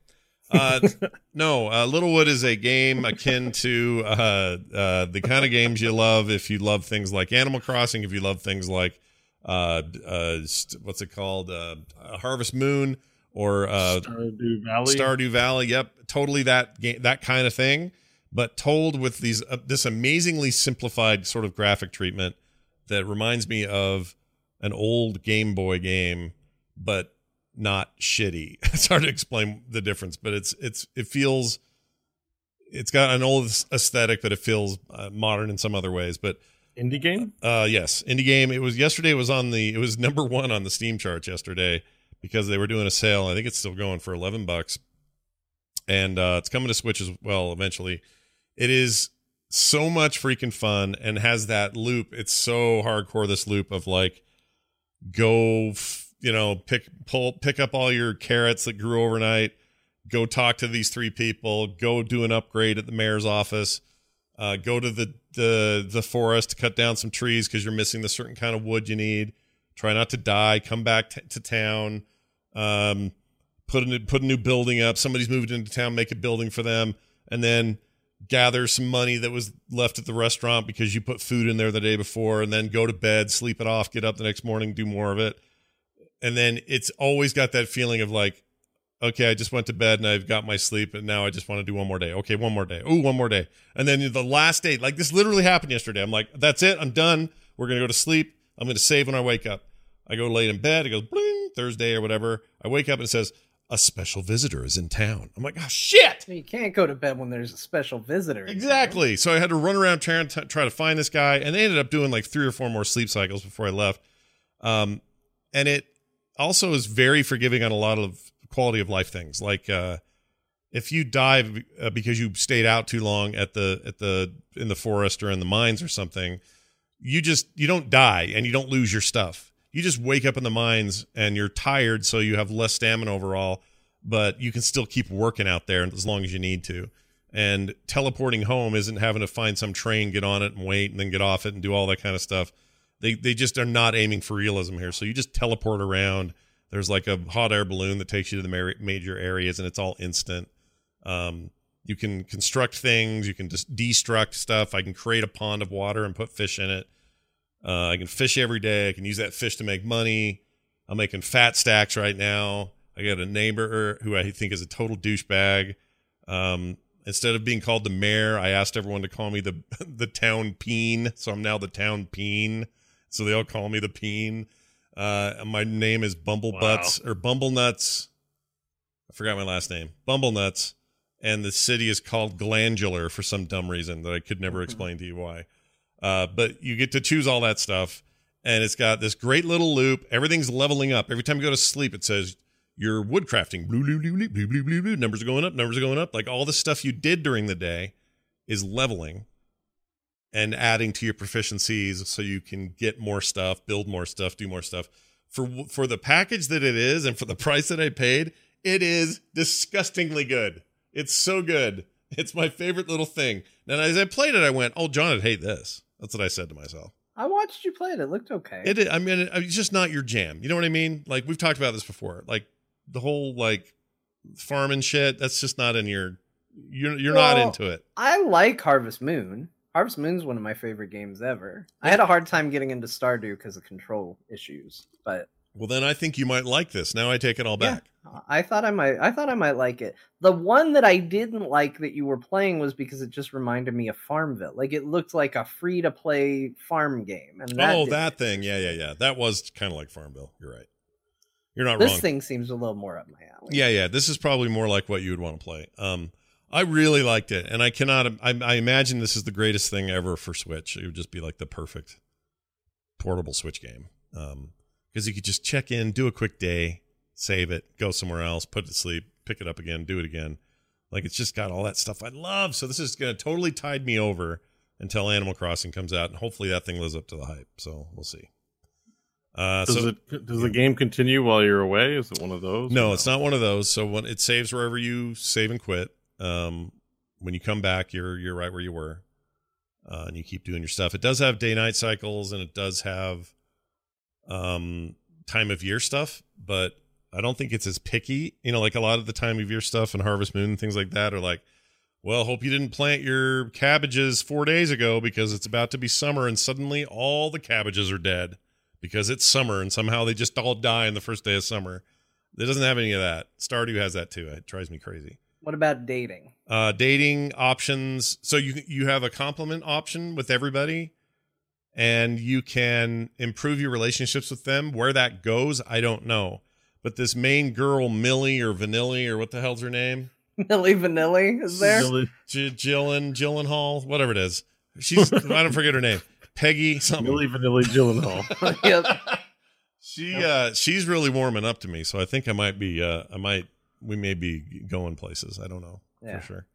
Uh, no, uh, Littlewood is a game akin to uh, uh, the kind of games you love if you love things like Animal Crossing, if you love things like uh, uh, st- what's it called, uh, uh, Harvest Moon or uh, Stardew Valley. Stardew Valley. Yep, totally that game, that kind of thing, but told with these uh, this amazingly simplified sort of graphic treatment that reminds me of an old Game Boy game, but not shitty. It's hard to explain the difference, but it's it's it feels it's got an old aesthetic, but it feels uh, modern in some other ways. But Indie game? uh, yes, indie game. It was yesterday. It was on the. It was number one on the Steam charts yesterday because they were doing a sale. I think it's still going for eleven bucks, and uh, it's coming to Switch as well eventually. It is so much freaking fun and has that loop. It's so hardcore. This loop of like, go, f- you know, pick pull pick up all your carrots that grew overnight. Go talk to these three people. Go do an upgrade at the mayor's office uh, go to the the the forest to cut down some trees because you're missing the certain kind of wood you need. Try not to die. Come back t- to town. Um, put a new, put a new building up. Somebody's moved into town. Make a building for them, and then gather some money that was left at the restaurant because you put food in there the day before, and then go to bed, sleep it off, get up the next morning, do more of it, and then it's always got that feeling of like okay, I just went to bed and I've got my sleep and now I just want to do one more day. Okay, one more day. Ooh, one more day. And then the last day, like this literally happened yesterday. I'm like, that's it. I'm done. We're going to go to sleep. I'm going to save when I wake up. I go late in bed. It goes bling, Thursday or whatever. I wake up and it says, a special visitor is in town. I'm like, oh shit. You can't go to bed when there's a special visitor. Exactly. So I had to run around trying to try to find this guy, and they ended up doing like three or four more sleep cycles before I left. Um, and it also is very forgiving on a lot of quality of life things, like uh, if you die uh, because you stayed out too long at the at the in the forest or in the mines or something, you just you don't die and you don't lose your stuff you just wake up in the mines and you're tired, so you have less stamina overall, but you can still keep working out there as long as you need to. And teleporting home isn't having to find some train, get on it, and wait, and then get off it and do all that kind of stuff. They they just are not aiming for realism here. So you just teleport around. There's like a hot air balloon that takes you to the major areas, and it's all instant. Um, you can construct things. You can just destruct stuff. I can create a pond of water and put fish in it. Uh, I can fish every day. I can use that fish to make money. I'm making fat stacks right now. I got a neighbor who I think is a total douchebag. Um, instead of being called the mayor, I asked everyone to call me the the town peen. So I'm now the town peen. So they all call me the peen. Uh, my name is Bumblebutts wow. or Bumblenuts. I forgot my last name. Bumblenuts. And the city is called Glandular for some dumb reason that I could never explain to you why. Uh, but you get to choose all that stuff, and it's got this great little loop. Everything's leveling up. Every time you go to sleep, it says your woodcrafting. Blue, blue, blue, blue, blue, blue, blue. Numbers are going up. Numbers are going up. Like all the stuff you did during the day is leveling and adding to your proficiencies so you can get more stuff, build more stuff, do more stuff. For for the package that it is and for the price that I paid, it is disgustingly good. It's so good. It's my favorite little thing. And as I played it, I went, "Oh, John would hate this." That's what I said to myself. I watched you play it. It looked okay. It. I mean, it's just not your jam. You know what I mean? Like we've talked about this before. Like the whole like farming shit. That's just not in your. You're you're well, not into it. I like Harvest Moon. Harvest Moon's one of my favorite games ever. I had a hard time getting into Stardew because of control issues, but well, then I think you might like this. Now I take it all back. I thought I might. I thought I might like it. The one that I didn't like that you were playing was because it just reminded me of Farmville. Like it looked like a free to play farm game. And that oh, that thing. Yeah, yeah, yeah. That was kind of like Farmville. You're right. You're not wrong. this wrong. thing seems a little more up my alley. Yeah, yeah. This is probably more like what you would want to play. Um, I really liked it, and I cannot. I, I imagine this is the greatest thing ever for Switch. It would just be like the perfect portable Switch game. Um, because you could just check in, do a quick day, save it, go somewhere else, put it to sleep, pick it up again, do it again. Like it's just got all that stuff I love. So this is going to totally tide me over until Animal Crossing comes out, and hopefully that thing lives up to the hype. So we'll see. Uh, does so, it does the game continue while you're away? Is it one of those? No, it's not one of those. So when it saves wherever you save and quit. Um, when you come back, you're you're right where you were, uh, and you keep doing your stuff. It does have day night cycles, and it does have um, time of year stuff, but I don't think it's as picky. You know, like a lot of the time of year stuff and Harvest Moon and things like that are like, well, hope you didn't plant your cabbages four days ago because it's about to be summer and suddenly all the cabbages are dead because it's summer and somehow they just all die in the first day of summer. It doesn't have any of that. Stardew has that too. It drives me crazy. What about dating? Uh, dating options. So you you have a compliment option with everybody and you can improve your relationships with them. Where that goes, I don't know. But this main girl, Millie or Vanilli or what the hell's her name? Millie Vanilli is there? J- Jillian, Gyllenhaal, whatever it is. She's I don't forget her name. Peggy something. Millie Vanilli Gyllenhaal. yep. She uh she's really warming up to me, so I think I might be uh I might we may be going places. I don't know yeah. for sure.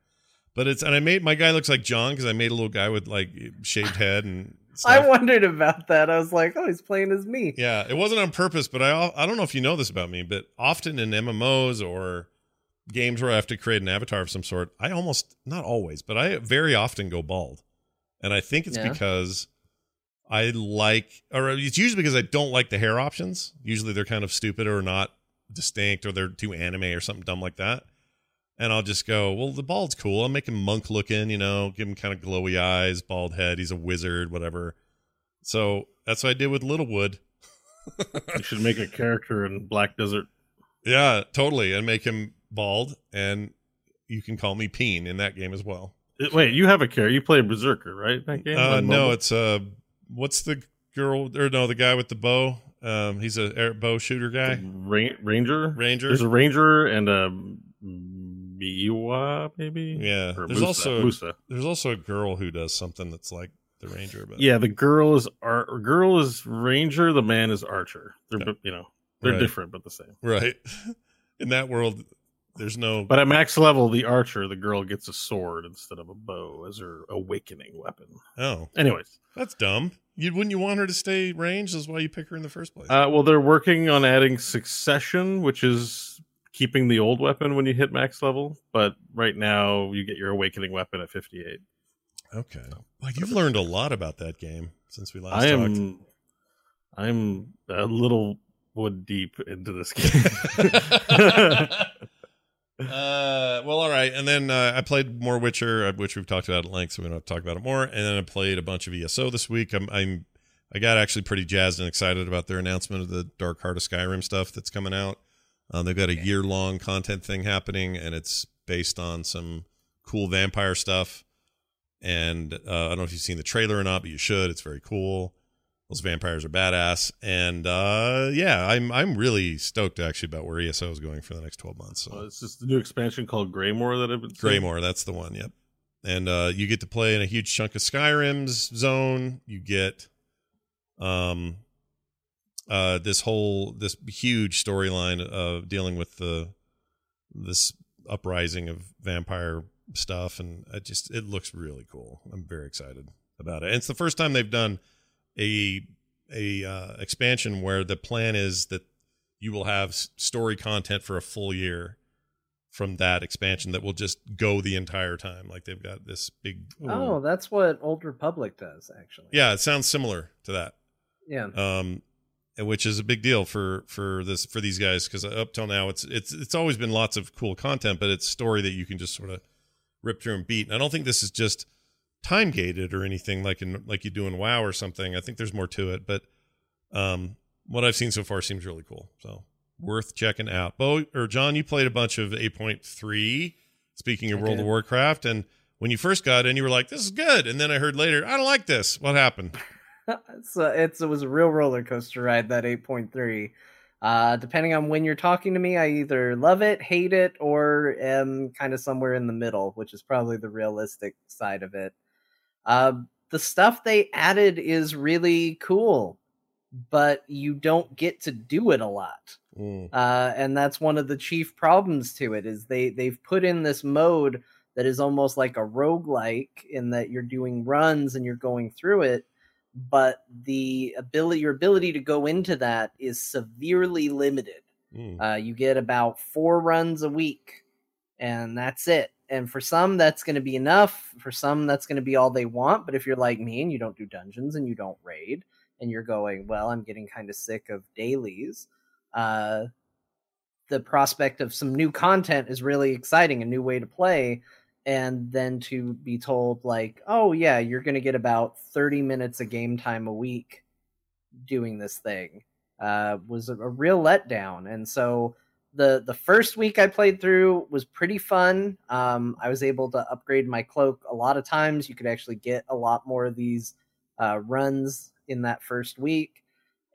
But it's and I made my guy looks like John because I made a little guy with like shaved head and Stuff. I wondered about that. I was like, oh, he's playing as me. Yeah, it wasn't on purpose, but I I don't know if you know this about me, but often in MMOs or games where I have to create an avatar of some sort, I almost not always, but I very often go bald, and I think it's yeah. because I like, or it's usually because I don't like the hair options. Usually they're kind of stupid or not distinct, or they're too anime or something dumb like that. And I'll just go, well, the bald's cool. I'll make him monk looking, you know, give him kind of glowy eyes, bald head. He's a wizard, whatever. So that's what I did with Littlewood. you should make a character in Black Desert Yeah, totally, and make him bald, and you can call me Peen in that game as well. It- Wait, you have a character. You play a Berserker, right? That game. Uh, no, it's uh, what's the girl or no, the guy with the bow? Um, he's a air, bow shooter guy. Ra- Ranger. Ranger. There's a Ranger and a Maehwa, maybe. Yeah, Or there's Musa, also Musa. there's also a girl who does something that's like the ranger, but Yeah, the girl is ar- girl is Ranger. The man is Archer. They're Yeah. you know they're Right. different but the same. right. In that world, there's no. But at max level, the Archer, the girl gets a sword instead of a bow as her awakening weapon. oh, Anyways, that's dumb. You wouldn't you want her to stay ranged? Is why you pick her in the first place. uh, well, they're working on adding succession, which is keeping the old weapon when you hit max level. But right now, you get your awakening weapon at 58. okay. Well, you've learned a lot about that game since we last I talked. am, I'm a little wood deep into this game. Uh, well, all right, and then uh, I played more Witcher, uh, which we've talked about at length, so we don't have to talk about it more. And then I played a bunch of ESO this week. I'm, I'm, I got actually pretty jazzed and excited about their announcement of the Dark Heart of Skyrim stuff that's coming out. Um, they've got a year long content thing happening, and it's based on some cool vampire stuff. And uh, I don't know if you've seen the trailer or not, but you should. It's very cool. Those vampires are badass, and uh, yeah, I'm I'm really stoked actually about where ESO is going for the next 12 months. So. Uh, it's just the new expansion called Greymoor that I've been seeing. Greymoor, that's the one. Yep. And uh, you get to play in a huge chunk of Skyrim's zone. You get um uh this whole this huge storyline of dealing with the this uprising of vampire stuff and it just it looks really cool. I'm very excited about it. And it's the first time they've done a a uh, expansion where the plan is that you will have story content for a full year from that expansion that will just go the entire time. Like they've got this big. Oh, that's what Old Republic does, actually. Yeah, it sounds similar to that. Yeah. Um, which is a big deal for for this for these guys because up till now it's it's it's always been lots of cool content, but it's story that you can just sort of rip through and beat. And I don't think this is just time gated or anything like in like you do in WoW or something. I think there's more to it, but um, what I've seen so far seems really cool. So worth checking out. Beau or Jon, you played a bunch of 8.3. Speaking of I World did. of Warcraft, and when you first got in, you were like, "This is good," and then I heard later, "I don't like this." What happened? So it's it was a real roller coaster ride that 8.3 uh depending on when you're talking to me i either love it hate it or am kind of somewhere in the middle which is probably the realistic side of it. Uh the stuff they added is really cool but you don't get to do it a lot. Mm. uh, and that's one of the chief problems to it is they they've put in this mode that is almost like a roguelike in that you're doing runs and you're going through it but the ability your ability to go into that is severely limited. Mm. uh, you get about four runs a week and that's it. And for some that's going to be enough. For some that's going to be all they want. But if you're like me and you don't do dungeons and you don't raid and you're going well i'm getting kind of sick of dailies uh, the prospect of some new content is really exciting, a new way to play, and then to be told like, oh yeah, you're going to get about 30 minutes of game time a week doing this thing uh, was a, real letdown. And so the the first week I played through was pretty fun. Um, I was able to upgrade my cloak a lot of times. You could actually get a lot more of these uh, runs in that first week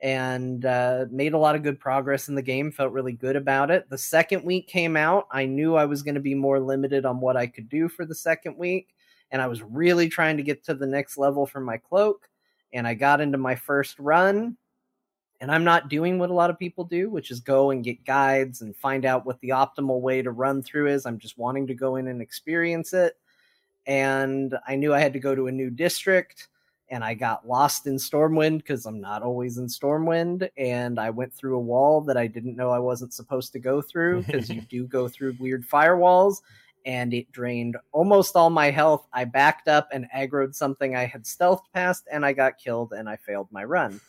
and uh, made a lot of good progress in the game. Felt really good about it. The second week came out. I knew I was going to be more limited on what I could do for the second week, and I was really trying to get to the next level for my cloak. And I got into my first run, and I'm not doing what a lot of people do, which is go and get guides and find out what the optimal way to run through is. I'm just wanting to go in and experience it. And I knew I had to go to a new district and I got lost in Stormwind because I'm not always in Stormwind, and I went through a wall that I didn't know I wasn't supposed to go through because you do go through weird firewalls, and it drained almost all my health. I backed up and aggroed something I had stealthed past, and I got killed, and I failed my run.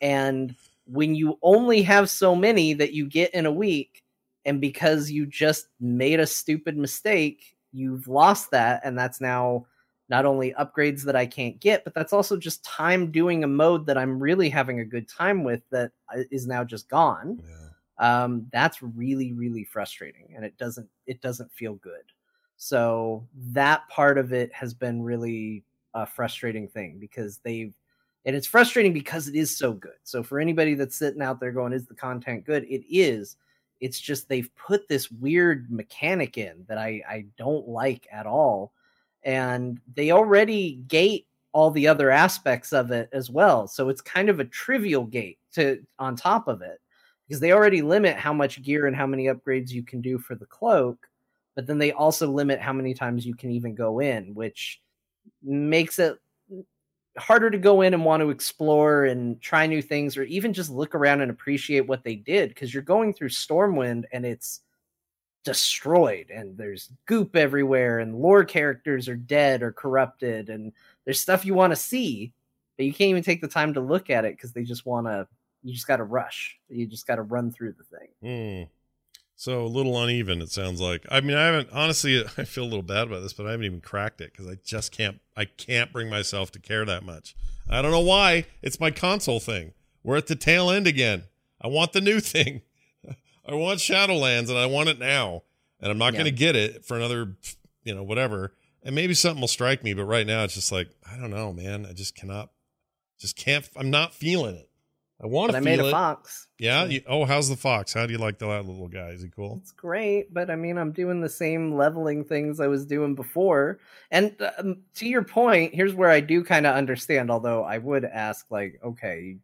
And when you only have so many that you get in a week, and because you just made a stupid mistake, you've lost that, and that's now not only upgrades that I can't get, but that's also just time doing a mode that I'm really having a good time with that uh, now just gone. Yeah. um, that's really really frustrating, and it doesn't it doesn't feel good. So that part of it has been really a frustrating thing because they've and it's frustrating because it is so good. So for anybody that's sitting out there going, "Is the content good?" It is. It's just they've put this weird mechanic in that I I don't like at all, and they already gate all the other aspects of it as well. So it's kind of a trivial gate to on top of it because they already limit how much gear and how many upgrades you can do for the cloak, but then they also limit how many times you can even go in, which makes it harder to go in and want to explore and try new things or even just look around and appreciate what they did because you're going through Stormwind and it's destroyed and there's goop everywhere and lore characters are dead or corrupted and there's stuff you want to see but you can't even take the time to look at it because they just want to you just got to rush you just got to run through the thing Hmm. So a little uneven, it sounds like. I mean, I haven't honestly. I feel a little bad about this, but I haven't even cracked it because I just can't. I can't bring myself to care that much. I don't know why. It's my console thing. We're at the tail end again. I want the new thing. I want Shadowlands, and I want it now. And I'm not Yeah. going to get it for another, you know, whatever. And maybe something will strike me, but right now it's just like I don't know, man. I just cannot. Just can't. I'm not feeling it. I want to i made a it. fox Yeah. You, oh, how's the fox? How do you like the little guy? Is he cool? It's great, but I mean, I'm doing the same leveling things I was doing before. And um, to your point, here's where I do kind of understand, although I would ask, like, okay,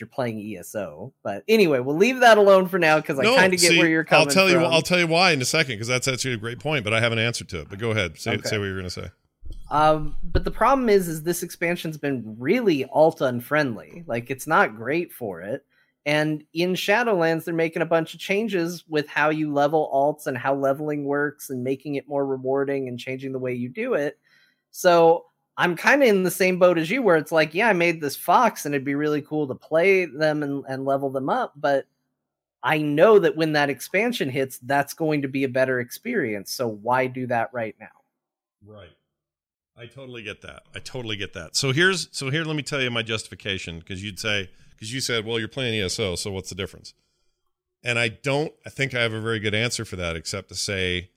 you're playing ESO. But anyway, we'll leave that alone for now because I kind of get see, where you're coming I'll tell from. you. I'll tell you why in a second because that's actually a great point. But I have an answer to it. But go ahead. Say, Okay. say what you're going to say. Um, but the problem is, is this expansion's been really alt unfriendly. Like it's not great for it. And in Shadowlands, they're making a bunch of changes with how you level alts and how leveling works and making it more rewarding and changing the way you do it. So I'm kind of in the same boat as you, where it's like, yeah, I made this fox and it'd be really cool to play them and, and level them up, but I know that when that expansion hits, that's going to be a better experience. So why do that right now? Right. I totally get that. I totally get that. So here's so here. Let me tell you my justification because you'd say because you said, well, you're playing ESO, so what's the difference? And I don't. I think I have a very good answer for that, except to say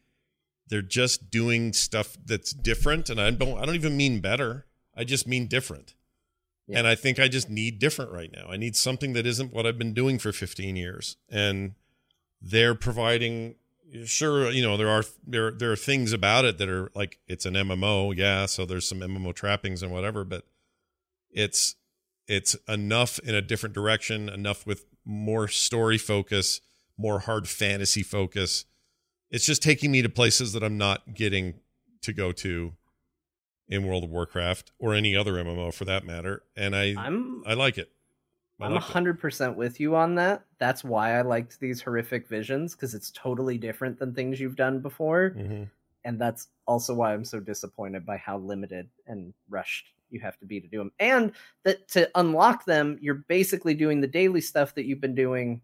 they're just doing stuff that's different, and I don't. I don't even mean better. I just mean different. And I think I just need different right now. I need something that isn't what I've been doing for 15 years. And they're providing sure, you know, there are there there are things about it that are like it's an MMO, yeah, so there's some MMO trappings and whatever, but it's it's enough in a different direction, enough with more story focus, more hard fantasy focus. It's just taking me to places that I'm not getting to go to in World of Warcraft or any other MMO for that matter. And I I'm I like it. I I'm like hundred percent with you on that. That's why I liked these horrific visions because it's totally different than things you've done before, Mhm. and that's also why I'm so disappointed by how limited and rushed you have to be to do them. And that to unlock them, you're basically doing the daily stuff that you've been doing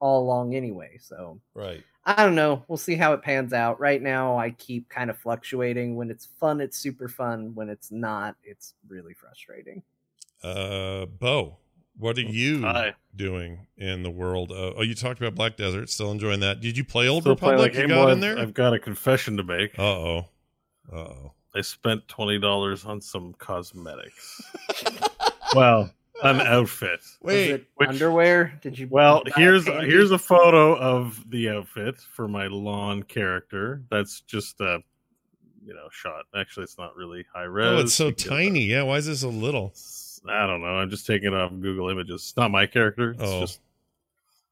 all along anyway. So Right. I don't know. We'll see how it pans out. Right now, I keep kind of fluctuating. When it's fun, it's super fun. When it's not, it's really frustrating. Uh, Beau, what are you Hi. doing in the world? Of, oh, you talked about Black Desert. Still enjoying that. Did you play Old Still playing Republic? that You got in I've- there? I've got a confession to make. Uh oh. Uh oh. I spent twenty dollars on some cosmetics. well, an outfit. Wait, Which- underwear? Did you? Well, did you buy here's panty? here's a photo of the outfit for my Lahn character. That's just a you know shot. Actually, it's not really high res. Oh, it's so You can tiny. Yeah. Why is this so little? I don't know. I'm just taking it off Google Images. It's not my character. It's Oh. just,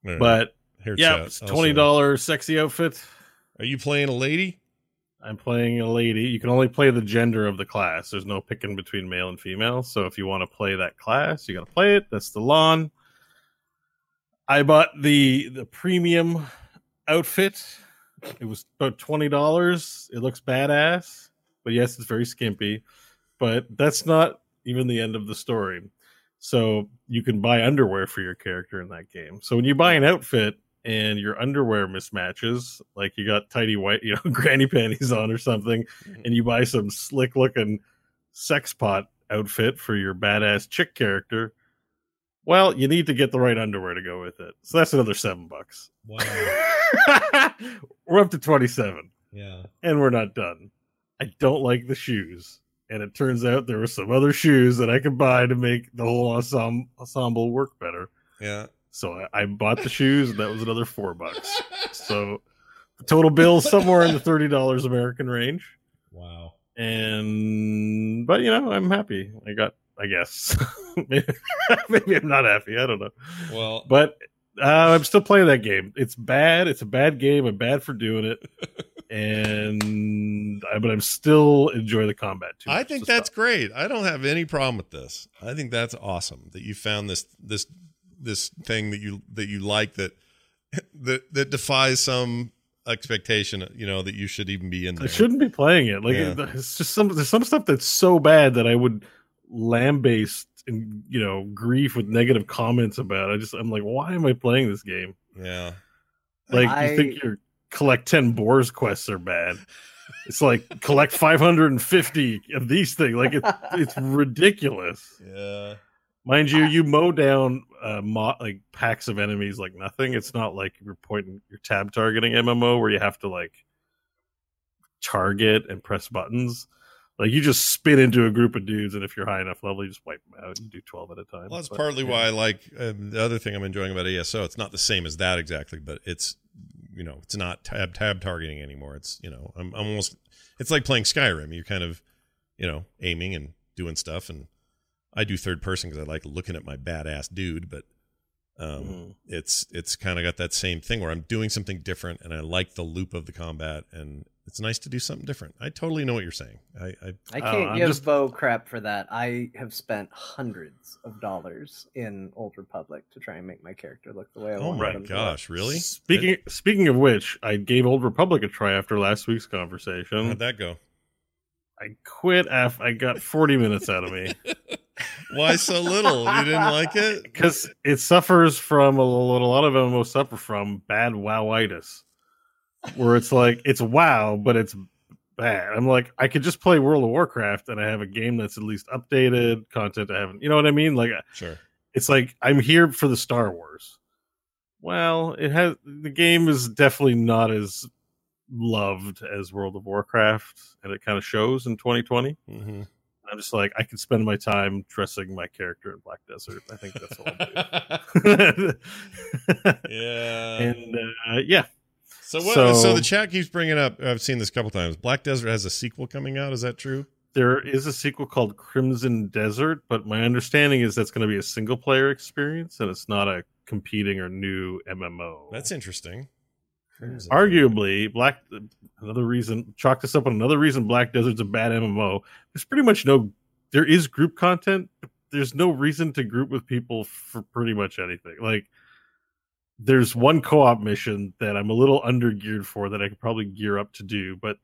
All right. but Here, yeah, chat. twenty dollar sexy outfit. Are you playing a lady? I'm playing a lady. You can only play the gender of the class. There's no picking between male and female. So if you want to play that class, you got to play it. That's the Lahn. I bought the the premium outfit. It was about twenty dollars. It looks badass, but yes, it's very skimpy. But that's not even the end of the story. So you can buy underwear for your character in that game. So when you buy an outfit and your underwear mismatches, like you got tidy white, you know, granny panties on or something, mm-hmm. and you buy some slick looking sex pot outfit for your badass chick character, Well, you need to get the right underwear to go with it. So that's another seven bucks. Wow. we're up to 27 Yeah. and we're not done. I don't like the shoes. And it turns out there were some other shoes that I could buy to make the whole ensemble, ensemble work better. Yeah. So I, I bought the shoes, and that was another four bucks. So the total bill somewhere in the thirty dollars American range. Wow. And but you know, I'm happy. I got, I guess, maybe, maybe I'm not happy. I don't know. Well, But uh, I'm still playing that game. It's bad. It's a bad game. I'm bad for doing it. And I, but I'm still enjoy the combat too. I think that's stop. great. I don't have any problem with this. I think that's awesome that you found this this this thing that you that you like that that that defies some expectation. You know that you should even be in there. I shouldn't be playing it. Like Yeah. it's just some there's some stuff that's so bad that I would lambaste and you know grief with negative comments about. I just I'm like, why am I playing this game? Yeah. Like I- you think your collect ten Boars quests are bad? It's like collect 550 of these things. Like it's it's ridiculous. Yeah. Mind you, you mow down uh, mo- like packs of enemies like nothing. It's not like you're pointing your tab targeting MMO where you have to like target and press buttons. Like you just spin into a group of dudes, and if you're high enough level, you just wipe them out. You do twelve at a time. Well, that's But, partly yeah. why I like um, the other thing I'm enjoying about ESO. It's not the same as that exactly, but it's you know it's not tab tab targeting anymore. It's you know I'm, I'm almost it's like playing Skyrim. You're kind of you know aiming and doing stuff, and I do third person because I like looking at my badass dude, but um, Mhm. it's it's kind of got that same thing where I'm doing something different, and I like the loop of the combat, and it's nice to do something different. I totally know what you're saying. I, I I Oh, can't I'm give just- Beau crap for that. I have spent hundreds of dollars in Old Republic to try and make my character look the way I oh want my him to gosh, really? Speaking speaking of which, I gave Old Republic a try after last week's conversation. how'd that go? I quit after I got 40 minutes out of me Why so little? You didn't like it? because it suffers from a, what a lot of MMOs suffer from bad wowitis, where it's like it's WoW, but it's bad. I'm like, I could just play World of Warcraft and I have a game that's at least updated content. I haven't, you know what I mean? Like, Sure. it's like I'm here for the Star Wars. Well, it has the game is definitely not as loved as World of Warcraft, and it kind of shows in 2020. Mm-hmm. I'm just like, I can spend my time dressing my character in Black Desert. I think that's do. yeah. and uh, yeah, so what? So, so- the chat keeps bringing up. I've seen this a couple times. Black Desert has a sequel coming out. Is that true? there is a sequel called Crimson Desert, but my understanding is that's going to be a single player experience, and it's not a competing or new MMO. That's interesting. Arguably black another reason chalk this up on another reason black desert's a bad mmo there's pretty much no there is group content but there's no reason to group with people for pretty much anything. Like there's one co-op mission that i'm a little under geared for that i could probably gear up to do but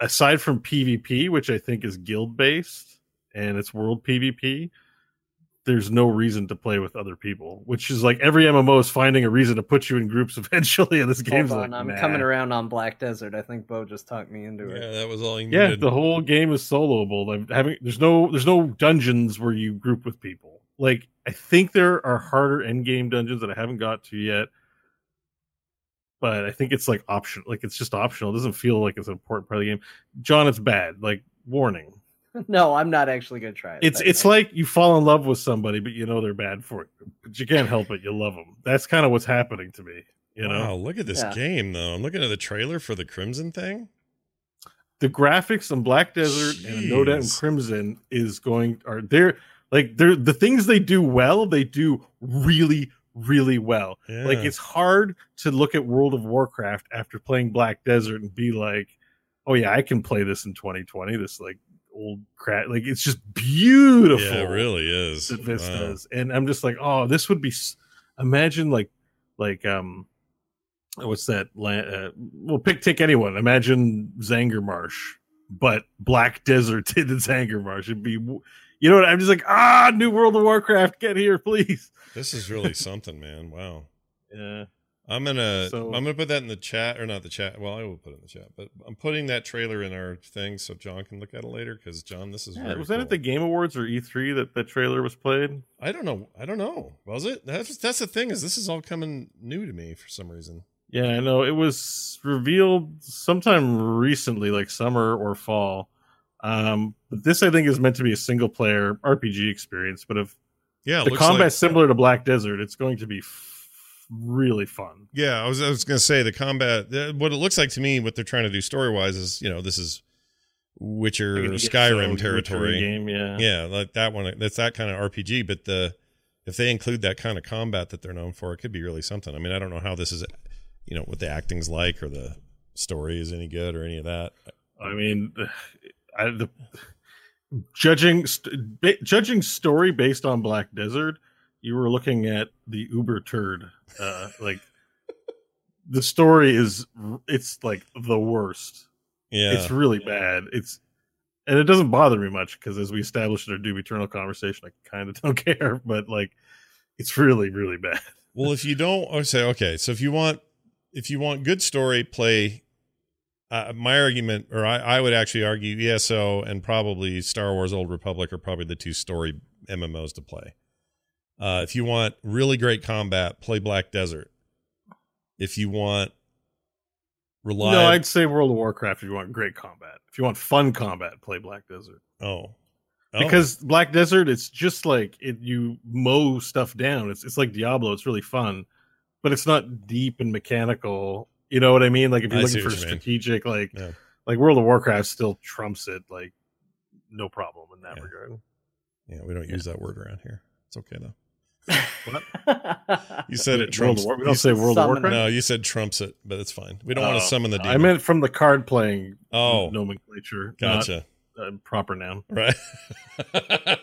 aside from pvp which i think is guild based and it's world pvp there's no reason to play with other people, which is like every MMO is finding a reason to put you in groups eventually, and this Hold game's on, like, I'm nah. coming around on Black Desert. I think Beau just talked me into it. Yeah, that was all you Yeah, needed. the whole game is soloable. I'm having there's no there's no dungeons where you group with people. Like I think there are harder end game dungeons that I haven't got to yet, but I think it's like optional. like it's just optional. It doesn't feel like it's an important part of the game. Jon, it's bad. Like warning. no, I'm not actually gonna try it. It's it's fine. like you fall in love with somebody, but you know they're bad for it. But you can't help it. You love them. That's kind of what's happening to me. You know. wow, look at this Yeah. game though. I'm looking at the trailer for the Crimson thing. the graphics on Black Desert and No Doubt and Crimson is going are they're like they're the things they do well, they do really, really well. Like it's hard to look at World of Warcraft after playing Black Desert and be like, oh yeah, I can play this in 2020. This like old crap, like it's just beautiful. Yeah, it really is. that this Wow. And I'm just like, oh, this would be. s- Imagine like, like um, what's that? Uh, well, pick take anyone. Imagine Zangarmarsh, but Black Desert in Zangarmarsh. It'd be, you know what? I'm just like, ah, New World of Warcraft, get here, please. This is really something, man. Wow. Yeah. I'm gonna So- I'm gonna put that in the chat or not the chat. Well, I will put it in the chat, but I'm putting that trailer in our thing so Jon can look at it later. Because Jon, this is Yeah, was that cool. at the Game Awards or E3 that that trailer was played? I don't know. I don't know. Was it? That's that's the thing is this is all coming new to me for some reason. Yeah, I know. It was revealed sometime recently, like summer or fall. Um, but this, I think, is meant to be a single player RPG experience. But if Yeah, the combat's like- similar to Black Desert, it's going to be really fun. Yeah, I was I was gonna say the combat. What it looks like to me, what they're trying to do story wise is, you know, this is Witcher ESO Skyrim territory. game, yeah. yeah, like that one. That's that kind of RPG. But the if they include that kind of combat that they're known for, it could be really something. I mean, I don't know how this is, you know, what the acting's like or the story is any good or any of that. I mean, I, the, judging st- judging story based on Black Desert, you were looking at the uber turd. Uh, like the story is, it's like the worst. Yeah, It's really bad. It's and it doesn't bother me much because as we established in our Doom Eternal conversation, I kind of don't care. But like, it's really really bad. Well, if you don't, I say okay. So if you want, if you want good story, play. Uh, my argument, or I, I would actually argue, ESO and probably Star Wars: Old Republic are probably the two story MMOs to play. Uh, if you want really great combat, play Black Desert. If you want reliable, No, I'd say World of Warcraft if you want great combat. If you want fun combat, play Black Desert. oh, Oh. because Black Desert, it's just like it, you mow stuff down. It's it's like Diablo. It's really fun, but it's not deep and mechanical. You know what I mean? Like if you're I looking for you mean. strategic, like Yeah. like World of Warcraft still trumps it. Like no problem in that Yeah. regard. yeah, we don't use that word around here. It's okay though. What? You said it World trumps. of War- we don't say World of Warcraft. No, you said trumps it, but it's fine. We don't want Oh, to summon the demon. I meant from the card playing Oh. nomenclature. gotcha. Not, uh, proper noun. Right.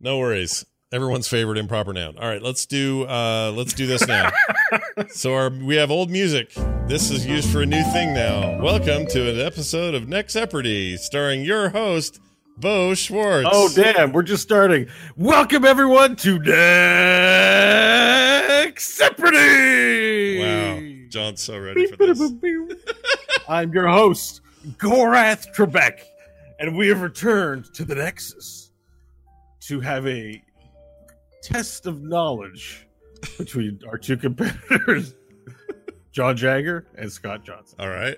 no worries. Everyone's favorite improper noun. All right, let's do uh let's do this now. so our we have old music. This is used for a new thing now. Welcome to an episode of Nexeopardy, starring your host, Beau Schwartz. Oh damn, we're just starting. Welcome everyone to Nexeopardy. Wow. Jon's so ready for this. I'm your host, Gorath Trebek, and we have returned to the Nexus to have a test of knowledge between our two competitors, Jon Jagger and Scott Johnson. All right.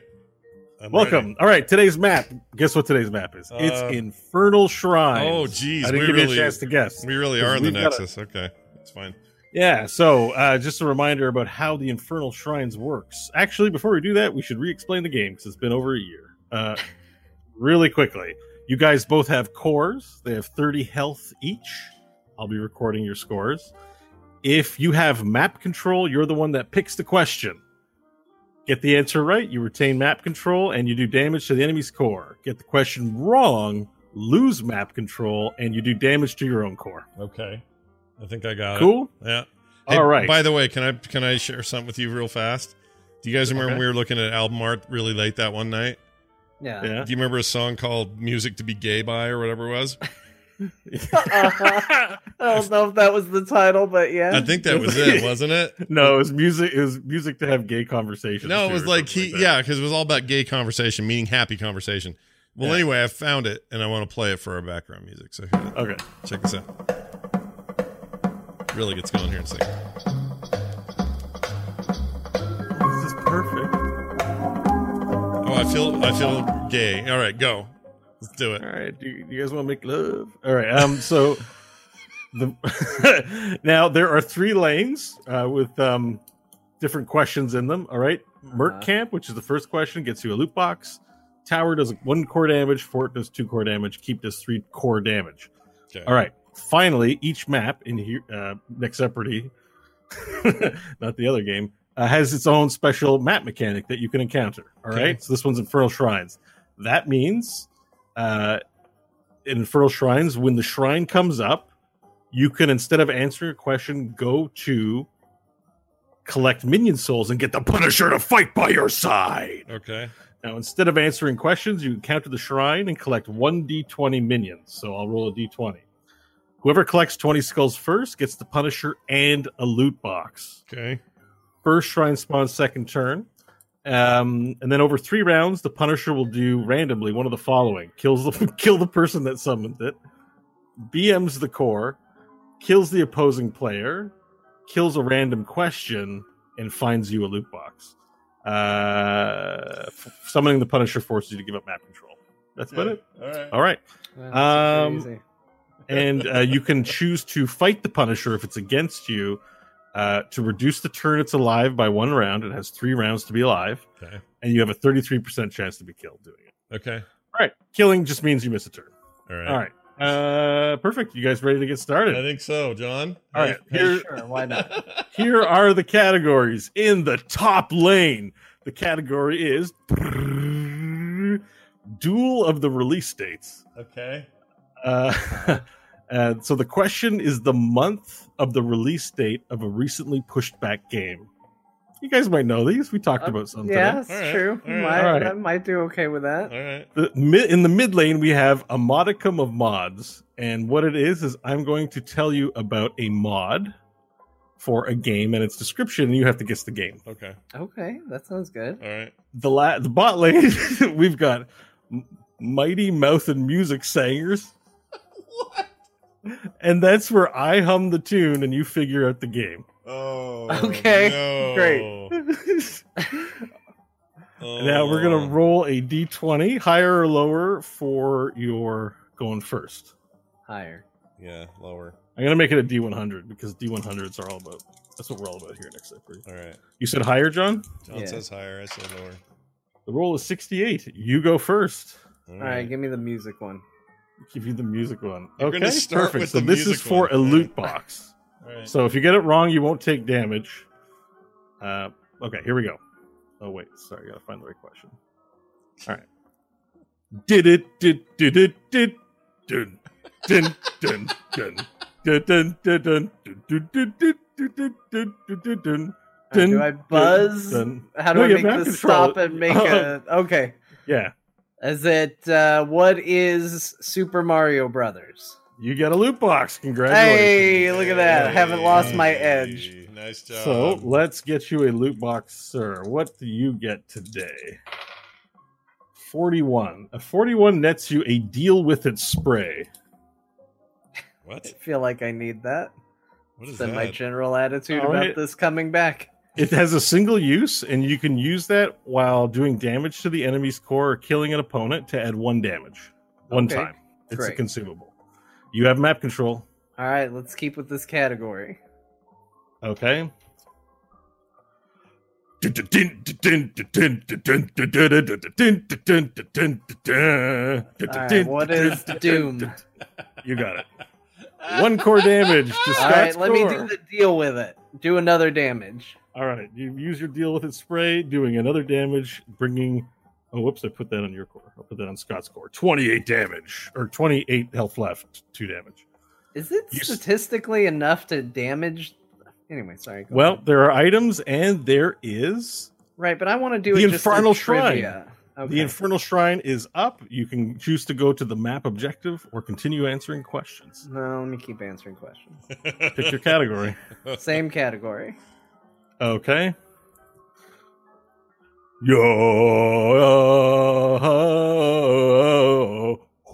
I'm Welcome. ready. All right, today's map. Guess what today's map is? it's Uh, Infernal Shrine. Oh geez, I didn't we give really you a chance to guess. we really are in the we've got a- Nexus. okay. That's fine. Yeah, so uh, just a reminder about how the Infernal Shrines works. Actually, before we do that, we should re-explain the game because it's been over a year. Uh, really quickly, you guys both have cores. They have 30 health each. I'll be recording your scores. If you have map control, you're the one that picks the question. Get the answer right, you retain map control, and you do damage to the enemy's core. Get the question wrong, lose map control, and you do damage to your own core. Okay. I think I got it. Cool? Yeah. All right. By the way, can I can I share something with you real fast? Do you guys remember Okay. when we were looking at album art really late that one night? yeah. Yeah. Do you remember a song called "Music to Be Gay By" or whatever it was? I don't know if that was the title, but yeah. I think that was it, wasn't it? No, it was music. It was music to have gay conversations. No, it was like he, that. yeah, because it was all about gay conversation, meaning happy conversation. Well, Yeah. anyway, I found it and I want to play it for our background music. So here, Okay. check this out. Really gets going here in a second. This is perfect. Oh, I feel I feel gay. All right, go. Let's do it. All right. Do you, do you guys want to make love? All right. Um. So the now there are three lanes uh, with um different questions in them. All right. Merc Uh-huh. Camp, which is the first question, gets you a loot box. Tower does one core damage. Fort does two core damage. Keep does three core damage. Okay. All right. Finally, each map in here, uh, Nexeopardy, not the other game, uh, has its own special map mechanic that you can encounter. All right. Okay. So this one's Infernal Shrines. That means uh, in Infernal Shrines, when the shrine comes up, you can, instead of answering a question, go to collect minion souls and get the Punisher to fight by your side. Okay. Now, instead of answering questions, you encounter the shrine and collect one d20 minions. So I'll roll a d20. Whoever collects 20 skulls first gets the Punisher and a loot box. Okay. First shrine spawns second turn. Um, and then over three rounds, the Punisher will do randomly one of the following: kills the kill the person that summoned it, BMs the core, kills the opposing player, kills a random question, and finds you a loot box. Uh, f- summoning the Punisher forces you to give up map control. That's about it. All right. All right. That's Um, and uh, you can choose to fight the Punisher if it's against you uh, to reduce the turn it's alive by one round. It has three rounds to be alive, Okay. and you have a 33% chance to be killed doing it. Okay. All right. Killing just means you miss a turn. All right. All right. Uh, perfect. You guys ready to get started? I think so, Jon. All right. Hey, Here, Sure, why not? here are the categories in the top lane. The category is Duel of the Release Dates. Okay. Uh, and so the question is the month of the release date of a recently pushed back game. You guys might know these. We talked about some Uh, yeah, today. it's All right, true. all right. Might, All right. I might do okay with that. All right. The, in the mid lane, we have a modicum of mods. And what it is, is I'm going to tell you about a mod for a game and its description, and you have to guess the game. Okay. Okay, that sounds good. All right. The, la- the bot lane, we've got Mighty Mouth and Music Singers. And that's where I hum the tune and you figure out the game. Oh. Okay, no. great. Now we're gonna Oh. roll a d20, higher or lower for your going first. Higher. Yeah, lower. I'm gonna make it a d100 because d100s are all about. That's what we're all about here next April. All right. You said higher, Jon. Jon Yeah. says higher. I say lower. The roll is 68. You go first. All All right, give me the music one. Give you the music one. You're okay, start perfect. with so the this is for one. a loot box. All right. So if you get it wrong, you won't take damage. Uh, okay, here we go. Oh wait, sorry, I gotta find the right question. All right. Did it? Did did it? Did dun dun dun dun dun dun dun dun dun dun dun dun dun. Uh, do I buzz? How do I you make this stop and make a? Okay. Yeah, Is it uh, what is Super Mario Brothers? you got a loot box. Congratulations. Hey, look at that! I haven't lost my edge. Nice job. So let's get you a loot box, sir. What do you get today? 41. A 41 nets you a deal with it spray. what? I feel like I need that. What is Then my general attitude All about right. this coming back. It has a single use, and you can use that while doing damage to the enemy's core or killing an opponent to add one damage. One Okay, time. It's a consumable. You have map control. All right, let's keep with this category. Okay. Right, what is Doom? You got it. One core damage All right, let me do the deal with it. Do another damage. All right, you use your deal with its spray, doing another damage, bringing. Oh, whoops! I put that on your core. I'll put that on Scott's core. Twenty-eight damage, or twenty-eight health left, two damage. Is it You statistically enough to damage? Anyway, sorry. Well, ahead. there are items, and there is right, but I want to do the Infernal Shrine. Okay. the Infernal Shrine is up. You can choose to go to the map objective or continue answering questions. no, let me keep answering questions. Pick your category. Same category. Okay. Yo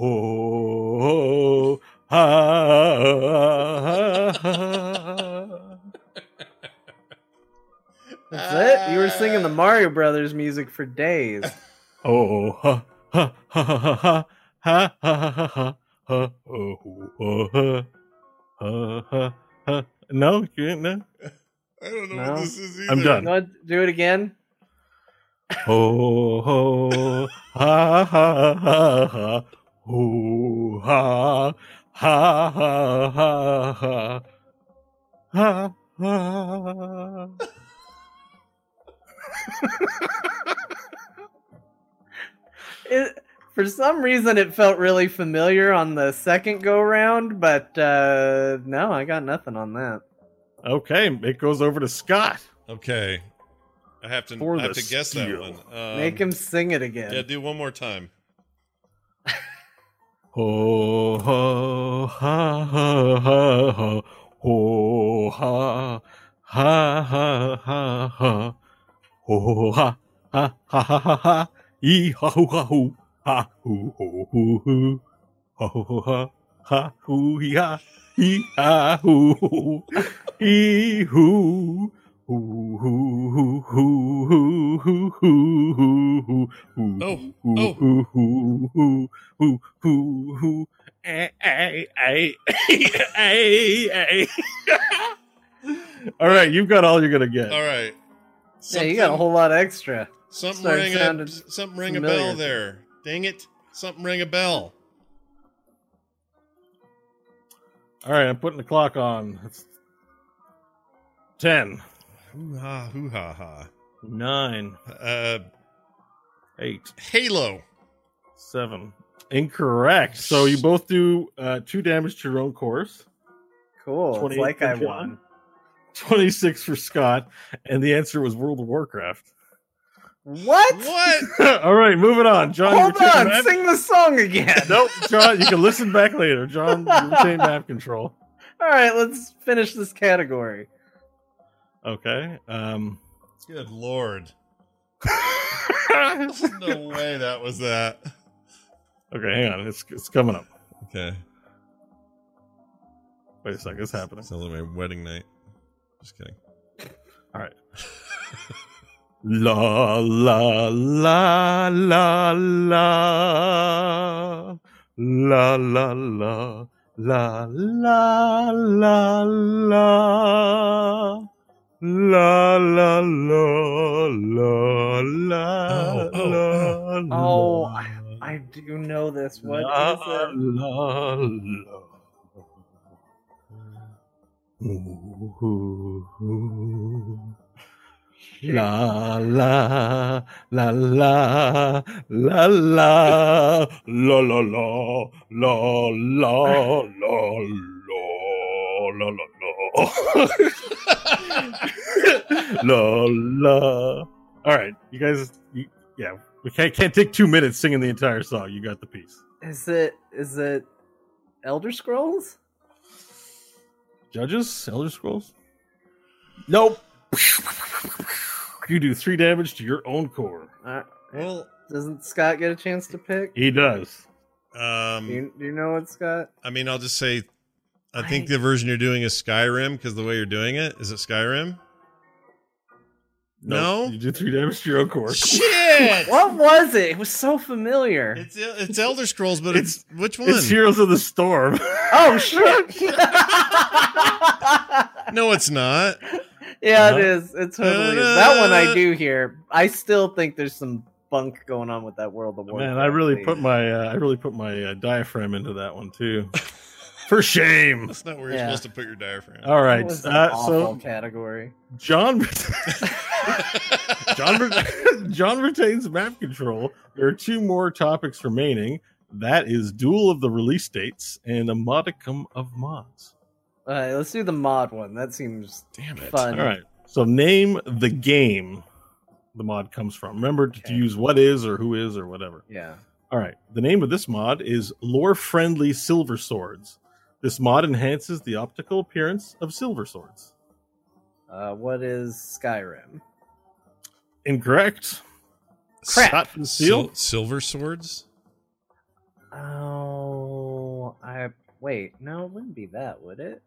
ho ha That's it. You were singing the Mario Brothers music for days. oh ha ha ha ha ha ha ha ha ha ha ha oh ha ha ha ha ha no you didn't know I don't know No. what this is either. I'm done. No, do it again. ho ho ha ha ha ha ho ha ha ha ha ha ha ha It, for some reason, it felt really familiar on the second go round, but uh, no, I got nothing on that. Okay, it goes over to Scott. Okay. I have to. For I have to guess that one. Um, Make him sing it again. Yeah, do one more time. Ho ho ha ha ha ha ho ha ha ha ha ha. Ho ho ho ha. Ha ha ha ha ha. Ee ha hoo ha hoo. Ha hoo hoo hoo hoo. Ha ho ho ha. Ha hoo hee ha hee ah hoo hoo hee hoo Oh, all right, you've got all you're gonna get. All right. Something, yeah, you got a whole lot extra. Something Started rang a something rang familiar. a bell there. Dang it! Something rang a bell. All right, I'm putting the clock on. It's ten, Hoo ha hoo ha ha. nine, Uh, eight, Halo. seven. Incorrect. So you both do uh, two damage to your own course. Cool. It's like I Jon, won. 26 for Scott, and the answer was World of Warcraft. What? What? All right, moving on. Jon, Hold on, map- sing the song again. Nope, Jon, you can listen back later. Jon, you retain map control. All right, let's finish this category. Okay. Um, Good lord. no way that was that. okay, hang on. It's it's coming up. Okay. Wait a second. It's happening. Sounds like my wedding night. Just kidding. All right. La la la la la la la la la la la la la la la la la Oh, oh, la Oh, la, oh, I, I do know this. What la, is it? la, la. Ooh. La la la la la la la la la la la la la la la la la. All right, you guys. You, yeah, we can't can't take two minutes singing the entire song. You got the piece. Is it is it Elder Scrolls? Judges, Elder Scrolls. Nope. You do three damage to your own core. Uh, Well, doesn't Scott get a chance to pick? He does. Do um, you, do you know what Scott? I mean, I'll just say, I think the version you're doing is Skyrim because the way you're doing it is it Skyrim? No? You do three damage to your own core. Shit! What was it? It was so familiar. It's it's Elder Scrolls, but it's, which one? It's Heroes of the Storm. oh shit! no, it's not. Yeah, Uh-huh. it is. It totally is. That one I do hear. I still think there's some bunk going on with that World of Warcraft. Man, I really thing. put my uh, I really put my uh, diaphragm into that one too. For shame. That's not where you're Yeah. supposed to put your diaphragm. All right. That was an Uh, awful so category. Jon Jon Jon retains map control. There are two more topics remaining. That is duel of the release dates and a modicum of mods. All right, let's do the mod one. That seems Damn it. fun. All right. So name the game the mod comes from. Remember to use what is or who is or whatever. Yeah. All right. The name of this mod is Lore Friendly Silver Swords. This mod enhances the optical appearance of silver swords. Uh, what is Skyrim? Incorrect. Crap. Scott from Sil- silver swords? Oh, I wait. No, it wouldn't be that, would it?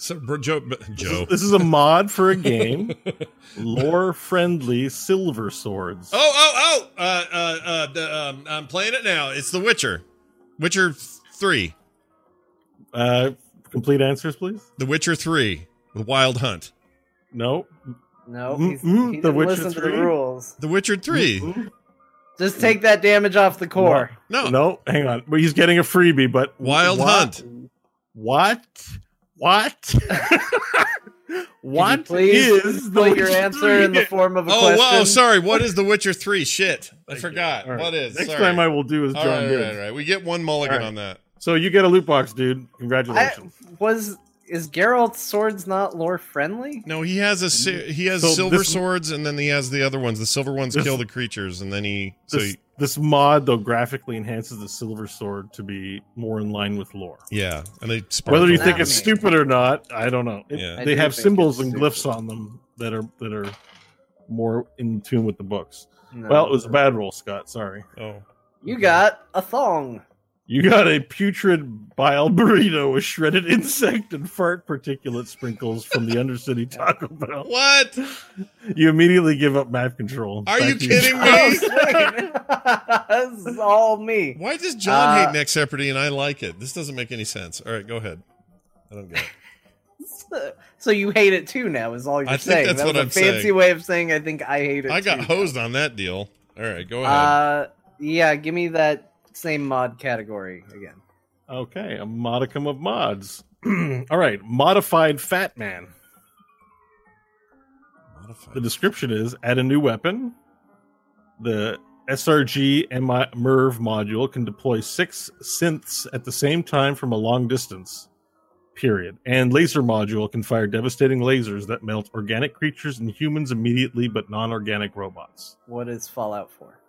So, bro, Joe, but- This is- This is a mod for a game. Lore friendly silver swords. Oh, oh, oh! Uh, uh, uh, the, um, I'm playing it now. It's The Witcher. Witcher three. Uh, complete answers, please. The Witcher three. The Wild Hunt. No. No, Mm, he's, mm, he The didn't Witcher listen to the 3? rules. The Witcher three. Mm, Just take that damage off the core. No. No, hang on. But he's getting a freebie, but Wild what? Hunt. What? What? what Please is the put your Witcher answer in the 3? form of a Oh, question. wow. Sorry. What is The Witcher three? Shit. I forgot. All right. What is? Next Sorry. time I will do is All Jon right, did. right, right. We get one mulligan All right. on that. So you get a loot box, dude. I, Congratulations. was is Geralt's swords not lore friendly? No, he has a he has So silver this- swords, and then he has the other ones. The silver ones This- kill the creatures, and then he so this he, This mod, though, graphically enhances the silver sword to be more in line with lore. Yeah, and they Whether you think it's stupid or not, I don't know. It- Yeah. They do have symbols it's and glyphs on them that are that are more in tune with the books. No. Well, it was a bad roll, Scott. Sorry. Oh, you got a thong. You got a putrid bile burrito with shredded insect and fart particulate sprinkles from the Undercity Taco Bell. what? You immediately give up map control. Are Back you kidding me? this is all me. Why does Jon Uh, hate Nexeopardy and I like it? This doesn't make any sense. All right, go ahead. I don't get it. So you hate it too now? Is all you're I think saying? that's that what was a I'm fancy saying. way of saying I think I hate it. I got too. hosed on that deal. All right, go ahead. Uh, yeah. Give me that same mod category again. Okay, a modicum of mods. All right, modified Fat Man. Modified. The description is add a new weapon. The SRG MI MIRV module can deploy six synths at the same time from a long distance. Period. And laser module can fire devastating lasers that melt organic creatures and humans immediately, but non-organic robots. What is Fallout 4?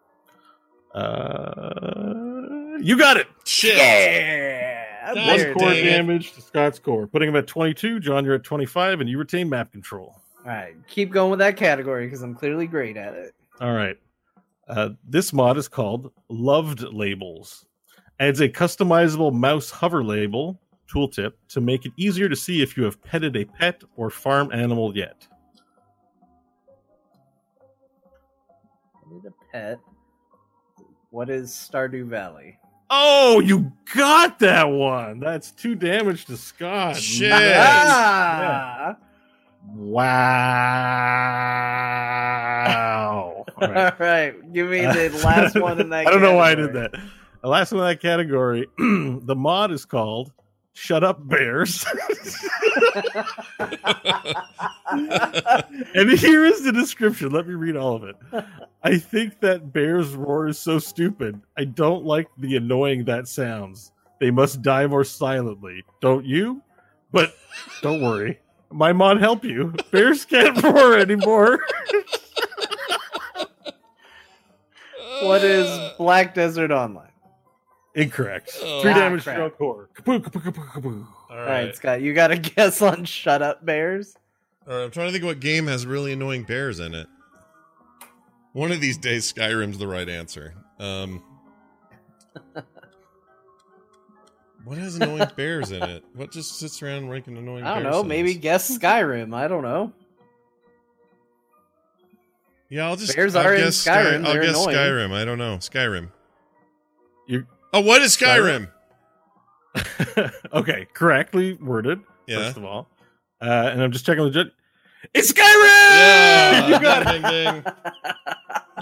Uh, you got it. Shit. Yeah. One core damage to Scott's core, putting him at 22. Jon, you're at 25, and you retain map control. All right, keep going with that category because I'm clearly great at it. All right. Uh, this mod is called Loved Labels. Adds a customizable mouse hover label tooltip to make it easier to see if you have petted a pet or farm animal yet. Need a pet. What is Stardew Valley? Oh, you got that one. That's two damage to Scott. Shit. Nice. Ah! Wow. All right. All right, give me the last one in that. I don't know why I did that. The last one in that category, the mod is called Shut Up Bears. and here is the description. Let me read all of it. I think that bear's roar is so stupid. I don't like the annoying that sounds. They must die more silently. Don't you? But don't worry. My mom help you. Bears can't roar anymore. What is Black Desert Online? Incorrect. Oh. Three Ah, damage to crap. your core. Kapoo, kapoo, kapoo, kapoo. All All right. right, Scott, you got a guess on Shut Up Bears? All right, I'm trying to think what game has really annoying bears in it. One of these days, Skyrim's the right answer. Um, what has annoying bears in it? What just sits around ranking annoying? I don't bear know. sounds? Maybe guess Skyrim. I don't know. Yeah, I'll just Bears I'll are in guess Sky- Skyrim, I'll guess annoying. Skyrim. I don't know Skyrim. You Oh, what is Skyrim? okay, correctly worded. Yeah. First of all, uh, and I'm just checking the judge. It's Skyrim. Yeah, you got ding, it. ding, ding.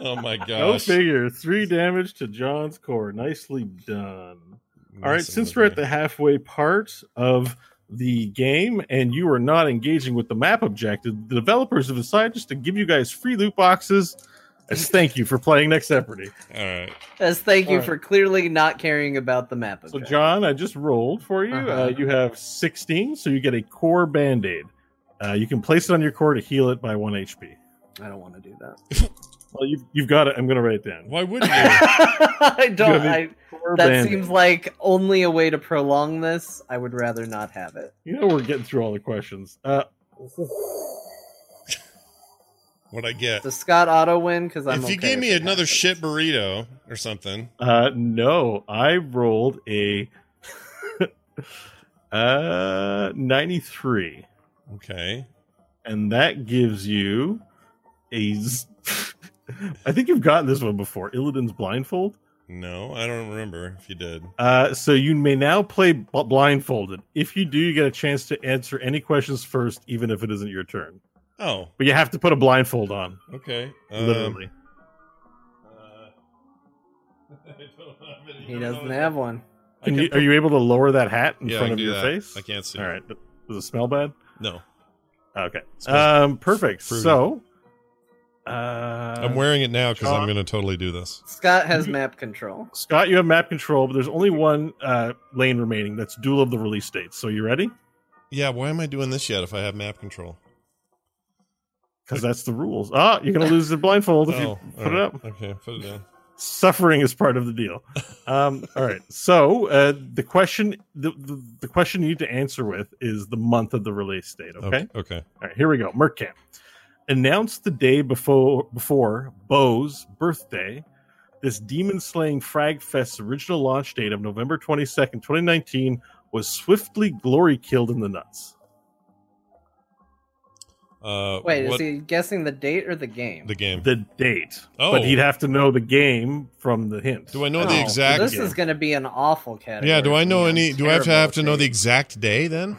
Oh my Go gosh! figure. Three damage to Jon's core. Nicely done. All right, since we're at the halfway part of the game and you are not engaging with the map objective, the developers have decided just to give you guys free loot boxes as thank you for playing Nexeopardy. all right, As thank you All right. for clearly not caring about the map. So. Jon, I just rolled for you. uh Uh-huh. you have 16, so you get a core band aid. Uh, you can place it on your core to heal it by one HP. I don't want to do that. Well, you've, you've got it. I'm going to write it down. why wouldn't you? I don't. Give I, that Band-Aid. seems like only a way to prolong this. I would rather not have it. You know, we're getting through all the questions. Uh, what I get? Does Scott auto win? Because I'm. if you okay gave me another happens. shit burrito or something, uh, no, I rolled a uh 93, okay. and that gives you a. z- I think you've gotten this one before. Illidan's blindfold. No, I don't remember if you did. Uh, so you may now play b- blindfolded. If you do, you get a chance to answer any questions first, even if it isn't your turn. Oh, But you have to put a blindfold on, okay. Um, literally. uh, I don't have any- He doesn't have one. Can can you, are you able to lower that hat in Yeah, front of your that. face? I can't see. All right. Does it smell bad? No, Okay. Um, perfect. fruity. So, uh, I'm wearing it now because I'm going to totally do this. Scott has map control. Scott, you have map control, but there's only one uh, lane remaining. That's dual of the release dates. So you ready? Yeah, why am I doing this yet if I have map control? Because that's the rules. Ah, you're gonna lose the blindfold if oh, you put all it up. Okay, put it down. Suffering is part of the deal. Um, all right. So uh, the question, the, the the question you need to answer with is the month of the release date. Okay. Okay. Okay. All right. Here we go. Mercamp announced the day before before Beau's birthday. This demon slaying Frag Fest's original launch date of November twenty second, twenty nineteen, was swiftly glory killed in the nuts. Uh, Wait, what- is he guessing the date or the game? the game? The date, Oh. but he'd have to know the game from the hint. do I know Oh, the so exact? This is going to be an awful category. yeah. Do I know any? Do I have to have to at know the exact day then?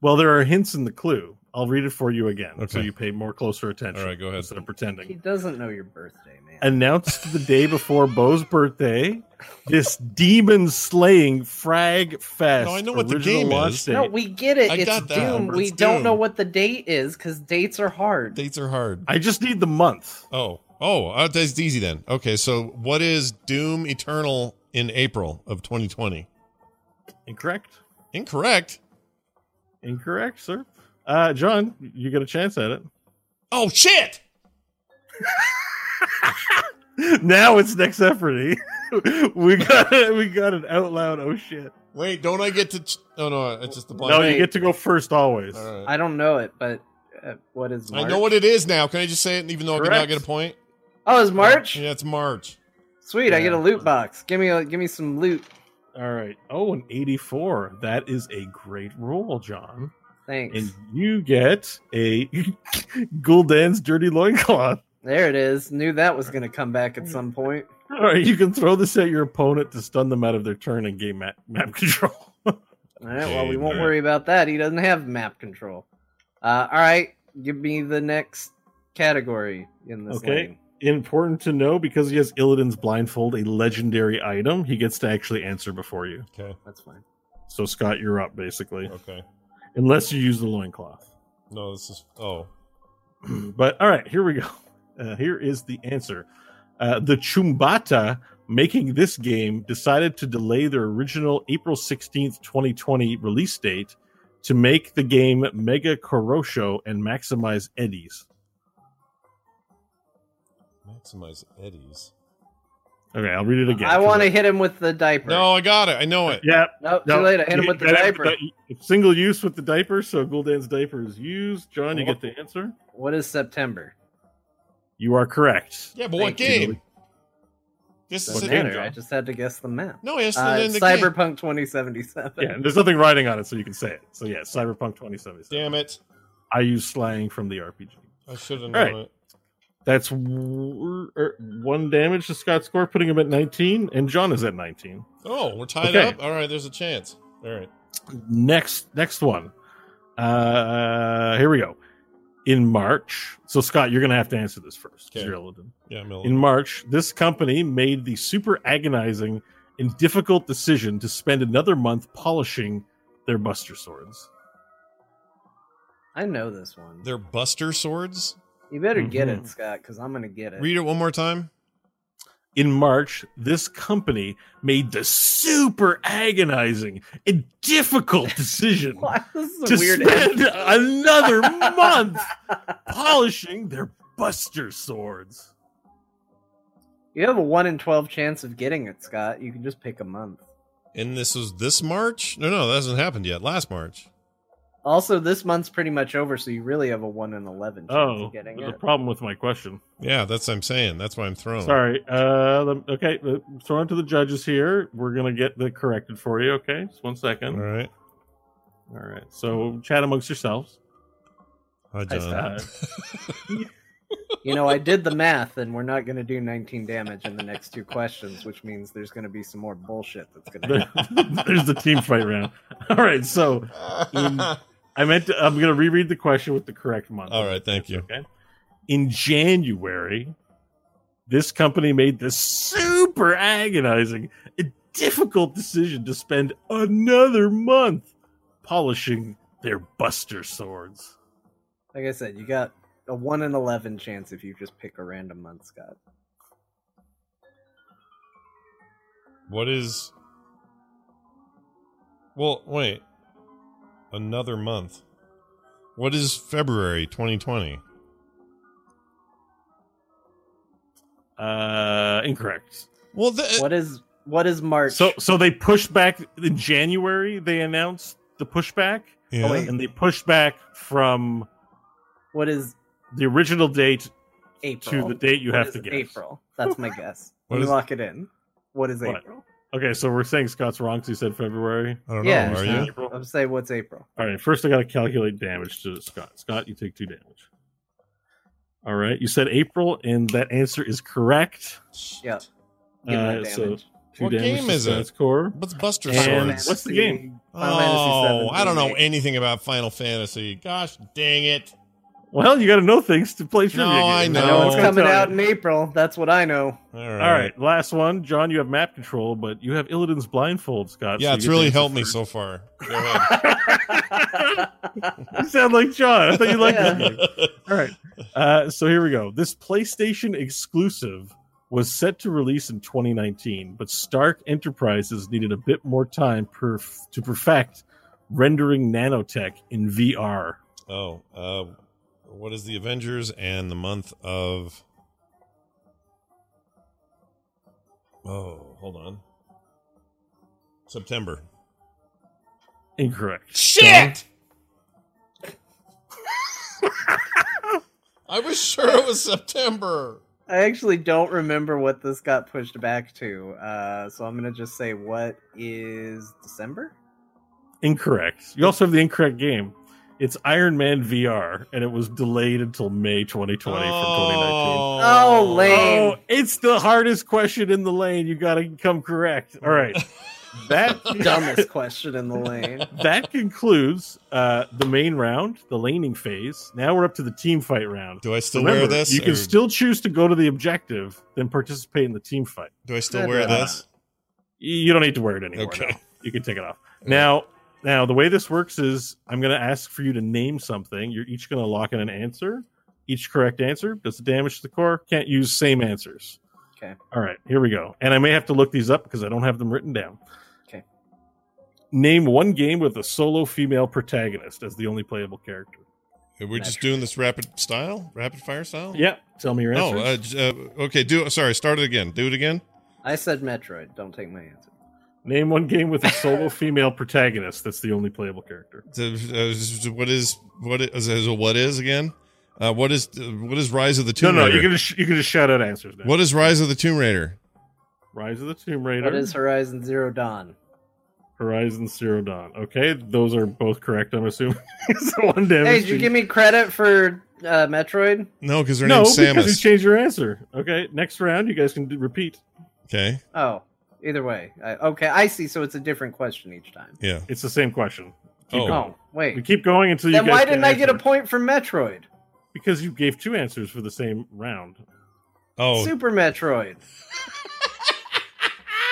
Well, there are hints in the clue. I'll read it for you again, so you pay more closer attention. All right, go ahead. Instead of pretending, He doesn't know your birthday, man. Announced the day before Beau's birthday, this demon slaying Frag Fest. No, I know what the game is. date. no, we get it. I it's got that, Doom. but We it's don't Doom. know what the date is because dates are hard. Dates are hard. I just need the month. Oh, oh, uh, that's easy then. Okay, so what is Doom Eternal in April of 2020? Incorrect. Incorrect. Incorrect, sir. Uh, Jon, you get a chance at it. Oh shit! now it's Nexeopardy. we got it. we got an out loud. Oh shit! Wait, don't I get to? Ch- oh no, it's just the blind. No, Wait. you get to go first always. All right. I don't know it, but uh, what is March? I know what it is now. Can I just say it, even though I cannot Correct. get a point? Oh, it's March. Yeah, it's March. Sweet, I get a loot box. Give me a give me some loot. All right. Oh, an eighty-four. That is a great roll, Jon. Thanks. And you get a Gul'dan's dirty loincloth. There it is. Knew that was going to come back at some point. All right, you can throw this at your opponent to stun them out of their turn and gain map, map control. All right. Well, we won't worry about that. He doesn't have map control. Uh, all right. Give me the next category in this game. Okay. lane. Important to know because he has Illidan's blindfold, a legendary item. He gets to actually answer before you. Okay. That's fine. So Scott, you're up basically, Okay. Unless you use the loincloth. No, this is. Oh. but all right, here we go. Uh, here is the answer. Uh, the Chumbata making this game decided to delay their original April 16th, 2020 release date to make the game Mega Korosho and maximize eddies. Maximize eddies. Okay, I'll read it again. I want to hit him with the diaper. No, I got it. I know it. Yeah. Nope, no, too late. I hit him you with the gotta have diaper. It's single use with the diaper, so Gul'dan's diaper is used. Jon, you Oh. get the answer. What is September? You are correct. Yeah, but what Thank you. game? This is Doesn't matter. I just had to guess the map. No, it's Uh, in the game. Cyberpunk 2077. Yeah, and there's nothing writing on it, so you can say it. So yeah, Cyberpunk 2077. Damn it! I use slang from the RPG. I should have known right. it. That's er, one damage to Scott's score, putting him at 19, and Jon is at 19. Oh, we're tied Okay. up. All right, there's a chance. All right. Next, next one. Uh, here we go. In March, so Scott, you're going to have to answer this first. Okay. You're Illidan. Yeah, Miller. In March, this company made the super agonizing and difficult decision to spend another month polishing their Buster swords. I know this one. They're Buster swords. You better get Mhm. it, Scott, because I'm gonna get it. Read it one more time. In March, this company made the super agonizing and difficult decision Why? This is a to weird. spend another month polishing their Buster swords. You have a one in twelve chance of getting it, Scott. You can just pick a month. And this was this March? No, no, that hasn't happened yet. Last March. Also, this month's pretty much over, so you really have a one in eleven chance Oh, of getting there's a it. problem with my question. Yeah, that's what I'm saying. That's why I'm throwing. Sorry. Uh, okay, uh, throw it to the judges here. We're gonna get the corrected for you. Okay, just one second. All right. All right. So chat amongst yourselves. Hi, Hi, Jon. You know, I did the math, and we're not going to do 19 damage in the next two questions, which means there's going to be some more bullshit that's going to happen. There's the team fight round. All right. So in, I meant to, I'm gonna reread the question with the correct month. All right, thank you. Okay. In January, this company made the super agonizing and difficult decision to spend another month polishing their Buster swords. Like I said, you got a one in 11 chance if you just pick a random month, Scott. What is? Well, wait. Another month. What is February 2020? Uh, incorrect. Well, the, What is what is March? So so they pushed back in January. They announced the pushback, yeah. Oh, wait. and they pushed back from what is the original date April? to the date you What have to guess. April. That's my guess. What Let me is- lock it in. What is What? April? Okay, so we're saying Scott's wrong because he said February. I don't Yeah. know. Are Yeah. you? April. I'm saying what's April. All right, first I got to calculate damage to Scott. Scott, you take two damage. All right, you said April, and that answer is correct. Yep. Give my Uh, so damage. two What damage game is it? Scott's Core. What's Buster And Swords? what's the game? Final Fantasy Oh, VII I don't know anything about Final Fantasy. Gosh dang it. Well, you got to know things to play trivia. No, I know. I know it's That's what I'm coming out in April. That's what I know. All right. All right, last one, Jon. You have map control, but you have Illidan's blindfold, Scott. Yeah, so it's you get to really helped me first. so far. Go ahead. you sound like Jon. I thought you liked Yeah. that game. All right. Uh, so here we go. This PlayStation exclusive was set to release in 2019, but Stark Enterprises needed a bit more time perf- to perfect rendering nanotech in VR. oh, uh, what is the Avengers and the month of? Oh, hold on. September. Incorrect. Shit! I was sure it was September. I actually don't remember what this got pushed back to. Uh, so I'm gonna just say what is December? Incorrect. You also have the incorrect game. It's Iron Man VR, and it was delayed until May 2020 from 2019. Oh, lame. Oh, it's the hardest question in the lane. You got to come correct. All right. That Dumbest question in the lane. that concludes uh, the main round, the laning phase. Now we're up to the team fight round. Do I still Remember, wear this? You can still choose to go to the objective, then participate in the team fight. do I still wear this? You you don't need to wear it anymore. Okay. now. You can take it off. Now, now the way this works is I'm going to ask for you to name something. You're each going to lock in an answer. Each correct answer does the damage to the core. Can't use same answers. Okay. All right, here we go. And I may have to look these up because I don't have them written down. Okay. Name one game with a solo female protagonist as the only playable character. We're we just doing this rapid style, rapid fire style? Yeah. Tell me your Oh, answer. uh, uh, okay. Do sorry. Start it again. Do it again. I said Metroid. Don't take my answer. Name one game with a solo female protagonist that's the only playable character. Uh, what is what is, is what is again? Uh, what is what is Rise of the Tomb no, Raider? you can just you can just shout out answers now. What is Rise of the Tomb Raider? Rise of the Tomb Raider. What is Horizon Zero Dawn? Horizon Zero Dawn. Okay, those are both correct. I'm assuming. so one damage. Hey, did you give me credit for uh, Metroid? No, because her no name's because you Samus. changed your answer. Okay, next round you guys can do, repeat. Okay. Oh, either way. I, okay, I see. So it's a different question each time. Yeah. It's the same question. Keep Oh. going. Oh, wait. We keep going until you. Then guys why didn't I get a point for Metroid? Because you gave two answers for the same round. Oh, Super Metroid.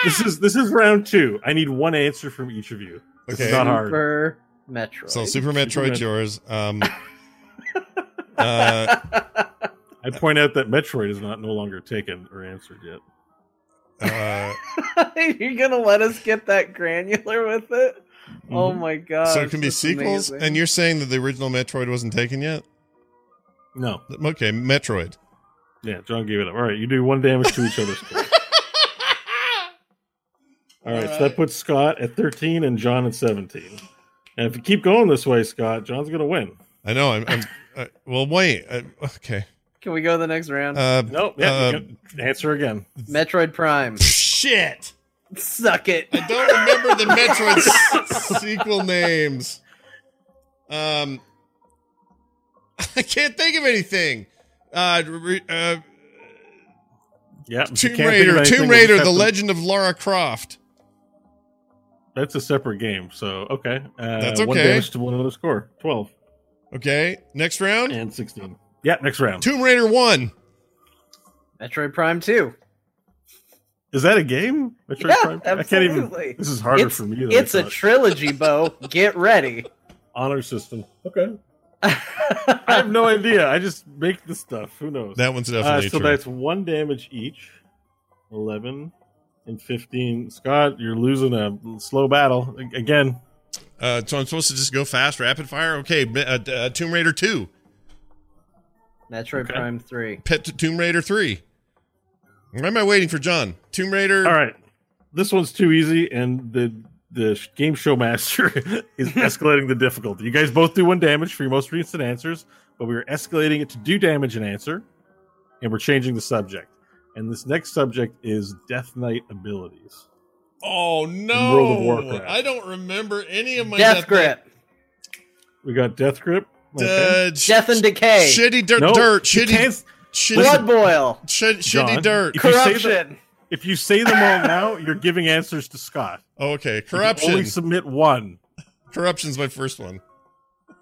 This is this is round two. I need one answer from each of you. This is Okay. not hard. Super Metroid. so Super Metroid's Met- yours. Um, uh, I point out that Metroid is not no longer taken or answered yet. Uh, You're gonna let us get that granular with it? Oh Mhm. my god! so it can be sequels, and you're saying that the original Metroid wasn't taken yet? No. Okay, Metroid. Yeah, Jon gave it up. All right, you do one damage to each other's score. All right, so that puts Scott at 13 and Jon at 17. And if you keep going this way, Scott, Jon's going to win. I know. I'm. I'm uh, well, wait. Uh, okay. Can we go to the next round? Uh, Nope. Yeah, uh, answer again. Metroid Prime. shit. Suck it. I don't remember the Metroid s- sequel names. Um, I can't think of anything. Uh, re- uh Yeah. Tomb can't think of Raider, Tomb Raider, The Legend of Lara Croft. That's a separate game. So, okay. Uh, That's One okay. damage to one another score 12 Okay, next round. and 16. Yeah, next round. Tomb Raider One. Metroid Prime 2. Is that a game? Metroid Yeah, Prime? I can't even. absolutely. This is harder it's, for me. Than It's a trilogy, Beau. Get ready. honor system. Okay. I have no idea. I just make the stuff. Who knows? That one's Uh, definitely so true. that's one damage each. 11 and 15. Scott, you're losing a slow battle. Again, Uh, so I'm supposed to just go fast, rapid fire. Okay, uh, uh, Tomb Raider Two, Metroid Okay. Prime 3. Pet Tomb Raider Three, Why am I waiting for Jon? Tomb Raider. All right, this one's too easy, and the the game show master is escalating the difficulty. You guys both do one damage for your most recent answers, but we are escalating it to do damage and answer, and we're changing the subject. And this next subject is Death Knight abilities. Oh no! World of no! Warcraft. I don't remember any of my Death grip, We got Death Grip. Okay. Uh, death and decay, shitty dirt, No, dirt, shitty, can't- shitty, blood boil, shit, shitty Jon, dirt. If you say corruption. If you say them all now, you're giving answers to Scott. Oh, okay, You corruption. Only submit one. Corruption's my first one.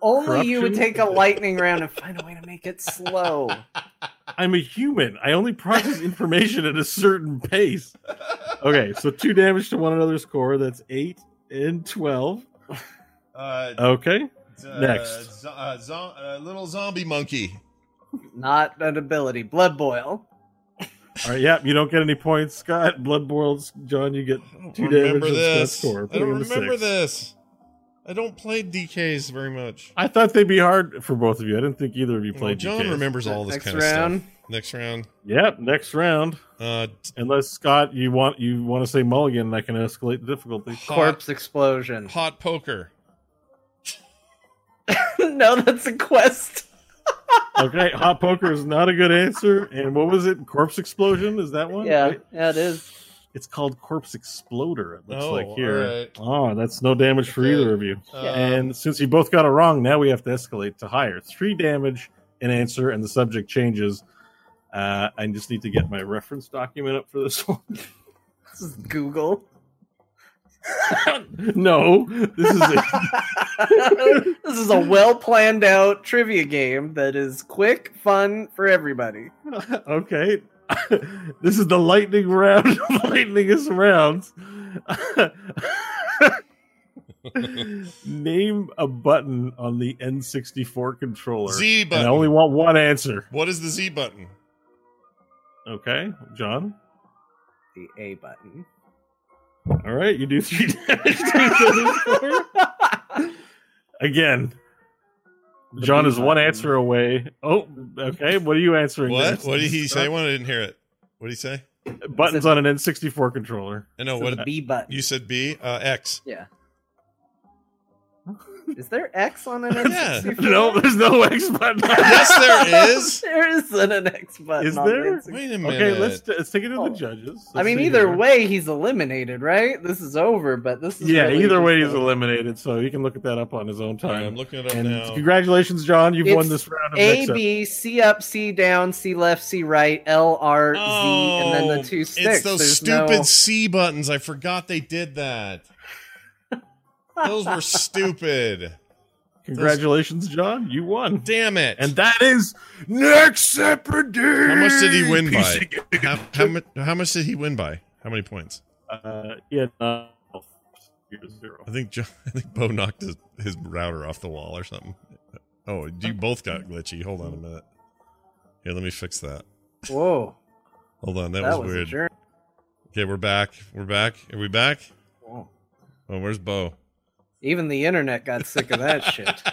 Only you would take a lightning round and find a way to make it slow. I'm a human. I only process information at a certain pace. Okay, so two damage to one another's core. That's eight and twelve. Uh, Okay. Uh, next. zo- uh, zo- uh, little zombie monkey. Not an ability. Blood boil. All right. Yep. You don't get any points, Scott. Blood boils, Jon. You get two damage remember and this. Scott's score. I don't remember six. this. I don't play DKs very much. I thought they'd be hard for both of you. I didn't think either of you Well, played. Jon DKs. remembers all this Next kind of stuff. Next round. Yep. Next round. Uh, Unless Scott, you want you want to say mulligan, I can escalate the difficulty. hot, Corpse explosion. hot poker. no, that's a quest. Okay, hot poker is not a good answer. And what was it? Corpse explosion? Is that one? Yeah, Right? yeah, it is. It's called corpse exploder. It looks Oh, like here. alright. Oh, that's no damage for Okay. either of you. Um, and since you both got it wrong, now we have to escalate to higher. Three damage an answer, and the subject changes. Uh, I just need to get my reference document up for this one. This is Google. No, this is it. this is a well planned out trivia game that is quick, fun for everybody. okay. this is the lightning round of lightningest rounds. Name a button on the N64 controller. Z And button. I only want one answer. What is the Z button? Okay, Jon. The A button. All right, you do three damage to each other's score. Again, Jon is one answer away. Oh, okay. What are you answering? What? next? What did he say? One, I didn't hear it. What did he say? Buttons on an N64 controller. I know So what the B button. you said. B uh, X. Yeah. Is there X on an Yeah. N64? Yeah. No, there's no X button. Yes, there is. there isn't an X button. Is on the there? N64. Wait a minute. Okay, let's let's take it to Oh. the judges. I Let's mean, either here. way, he's eliminated, right? This is over, but this is Yeah, really either way, he's a- eliminated. So he can look at that up on his own All right, time. I'm looking it up and now. congratulations, Jon! You've won this round of A mix-up. B C up C down C left C right L R Z and then the oh, two sticks. Oh, It's those There's stupid no- C buttons. I forgot they did that. Those were stupid. Congratulations, Jon! You won, Damn it. and that is Nexeopardy. how much did he win by? How, how, mu- how much did he win by? How many points? Uh, yeah, uh, zero. I think Jon, I think Beau knocked his, his router off the wall or something. Oh, you both got glitchy. Hold on a minute. Here, let me fix that. Whoa, Hold on, that, that, was, was, weird. Okay, we're back. We're back. Are we back? Whoa. Oh, where's Beau? Even the internet got sick of that shit.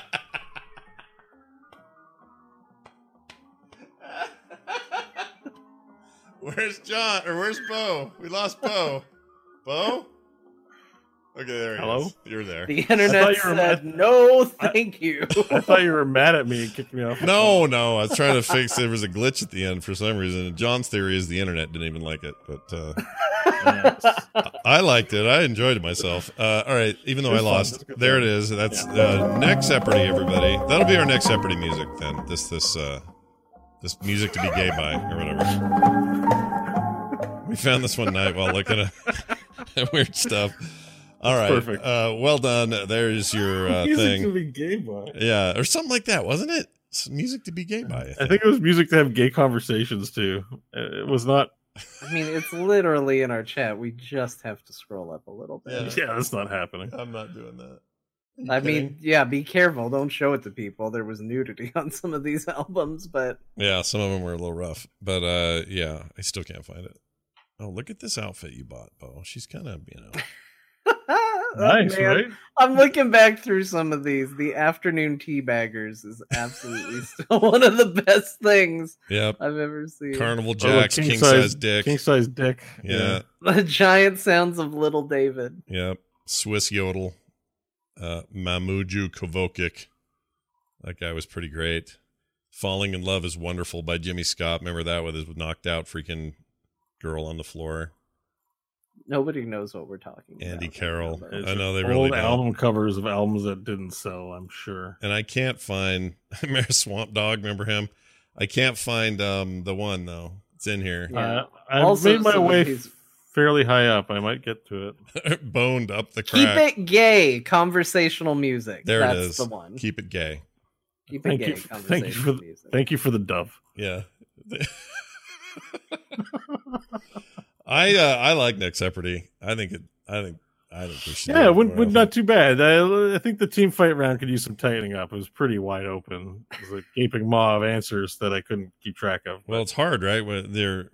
Where's Jon? Or where's Beau? We lost Beau. Beau? Okay, there he Hello? is. You're there. The internet said mad- no, thank you. I thought you were mad at me and kicked me off. No, no, I was trying to fix. There was a glitch at the end for some reason. Jon's theory is the internet didn't even like it, but uh, phone. I liked it. I enjoyed it myself. Uh, all right, even though I lost, It was good there it is. That's uh, Nexeopardy, everybody. That'll be our Nexeopardy music then. This this uh, this music to be gay by or whatever. We found this one night while looking at, weird stuff. All right, perfect. Uh, well done. There's your uh, Music thing. to be gay by. Yeah, or something like that, wasn't it? Music to be gay by. I I think. think it was music to have gay conversations too. It was not. I mean, it's literally in our chat. We just have to scroll up a little bit. Yeah. Yeah, that's not happening. I'm not doing that. I Okay. mean, yeah, be careful. Don't show it to people. There was nudity on some of these albums, but Yeah, some of them were a little rough, but uh, yeah, I still can't find it. Oh, look at this outfit you bought, Beau. She's kind of, you know, Nice, man. right? I'm looking back through some of these. The afternoon tea baggers is absolutely still one of the best things Yep. I've ever seen. Carnival Oh, Jacks, king, size dick. King size dick. yeah. The giant sounds of little David. Yep. Swiss Yodel. Uh, Mamuju Kovokic. That guy was pretty great. Falling in Love is Wonderful by Jimmy Scott. Remember that with his knocked out freaking girl on the floor? Nobody knows what we're talking Andy about. Andy Carroll. It's I know they old really don't. album covers of albums that didn't sell. I'm sure. And I can't find remember Swamp Dogg, remember him? I can't find um the one though. It's in here. Yeah. Uh, I've Also, made my way these- fairly high up. I might get to it. Boned up the crack. Keep it gay. Conversational music. There That's it is. the one. Keep it gay. Keep it Thank gay. you. Thank you for the, music. thank you for the dove. Yeah. I uh, I like Nexeopardy. I think it. I think I think we should. Yeah, it wouldn't, not too bad. I, I think the team fight round could use some tightening up. It was pretty wide open. It was a gaping maw of answers that I couldn't keep track of. Well, it's hard, right? When they're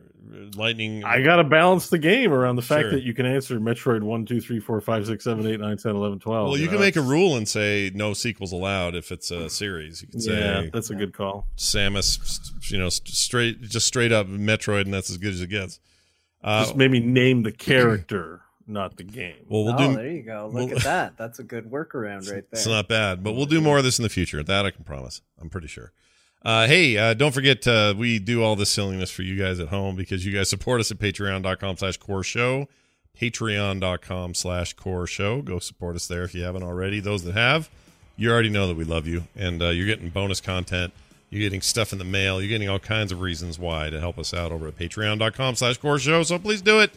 lightning. I got to balance the game around the fact Sure. that you can answer Metroid 1, 2, 3, 4, 5, 6, 7, 8, 9, 10, 11, 12. well, you know, can make a rule and say no sequels allowed if it's a series. You can say, Yeah, that's a good call. Samus, you know, straight, just straight up Metroid, and that's as good as it gets. Uh, Just maybe name the character, not the game. well, we'll oh, do. there you go. Look we'll- at that. That's a good workaround right there. It's not bad, but we'll do more of this in the future. That I can promise. I'm pretty sure. Uh, hey, uh, don't forget uh, we do all this silliness for you guys at home because you guys support us at patreon.com slash core show. Patreon.com slash core show. Go support us there if you haven't already. Those that have, you already know that we love you and uh, you're getting bonus content. You're getting stuff in the mail. You're getting all kinds of reasons why to help us out over at patreon.com slash core show. So please do it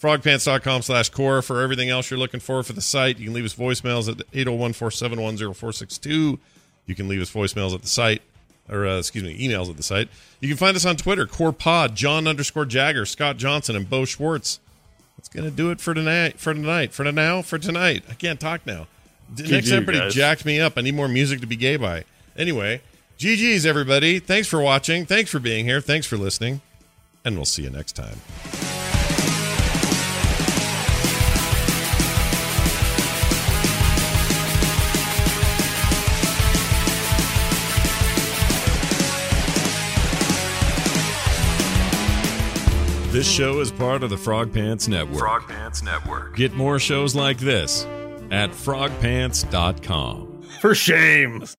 frogpants.com slash core for everything else you're looking for for the site. You can leave us voicemails at 801-471-0462. You can leave us voicemails at the site, or uh, excuse me, emails at the site. You can find us on Twitter, Core Pod, Jon underscore Jagger, Scott Johnson, and Beau Schwartz. That's gonna do it for tonight. For tonight. For now. For tonight. I can't talk now. Next everybody guys. jacked me up. I need more music to be gay by. Anyway, GG's everybody. Thanks for watching. Thanks for being here. Thanks for listening. And we'll see you next time. This show is part of the Frog Pants Network. Frog Pants Network. Get more shows like this at frogpants.com. For shame.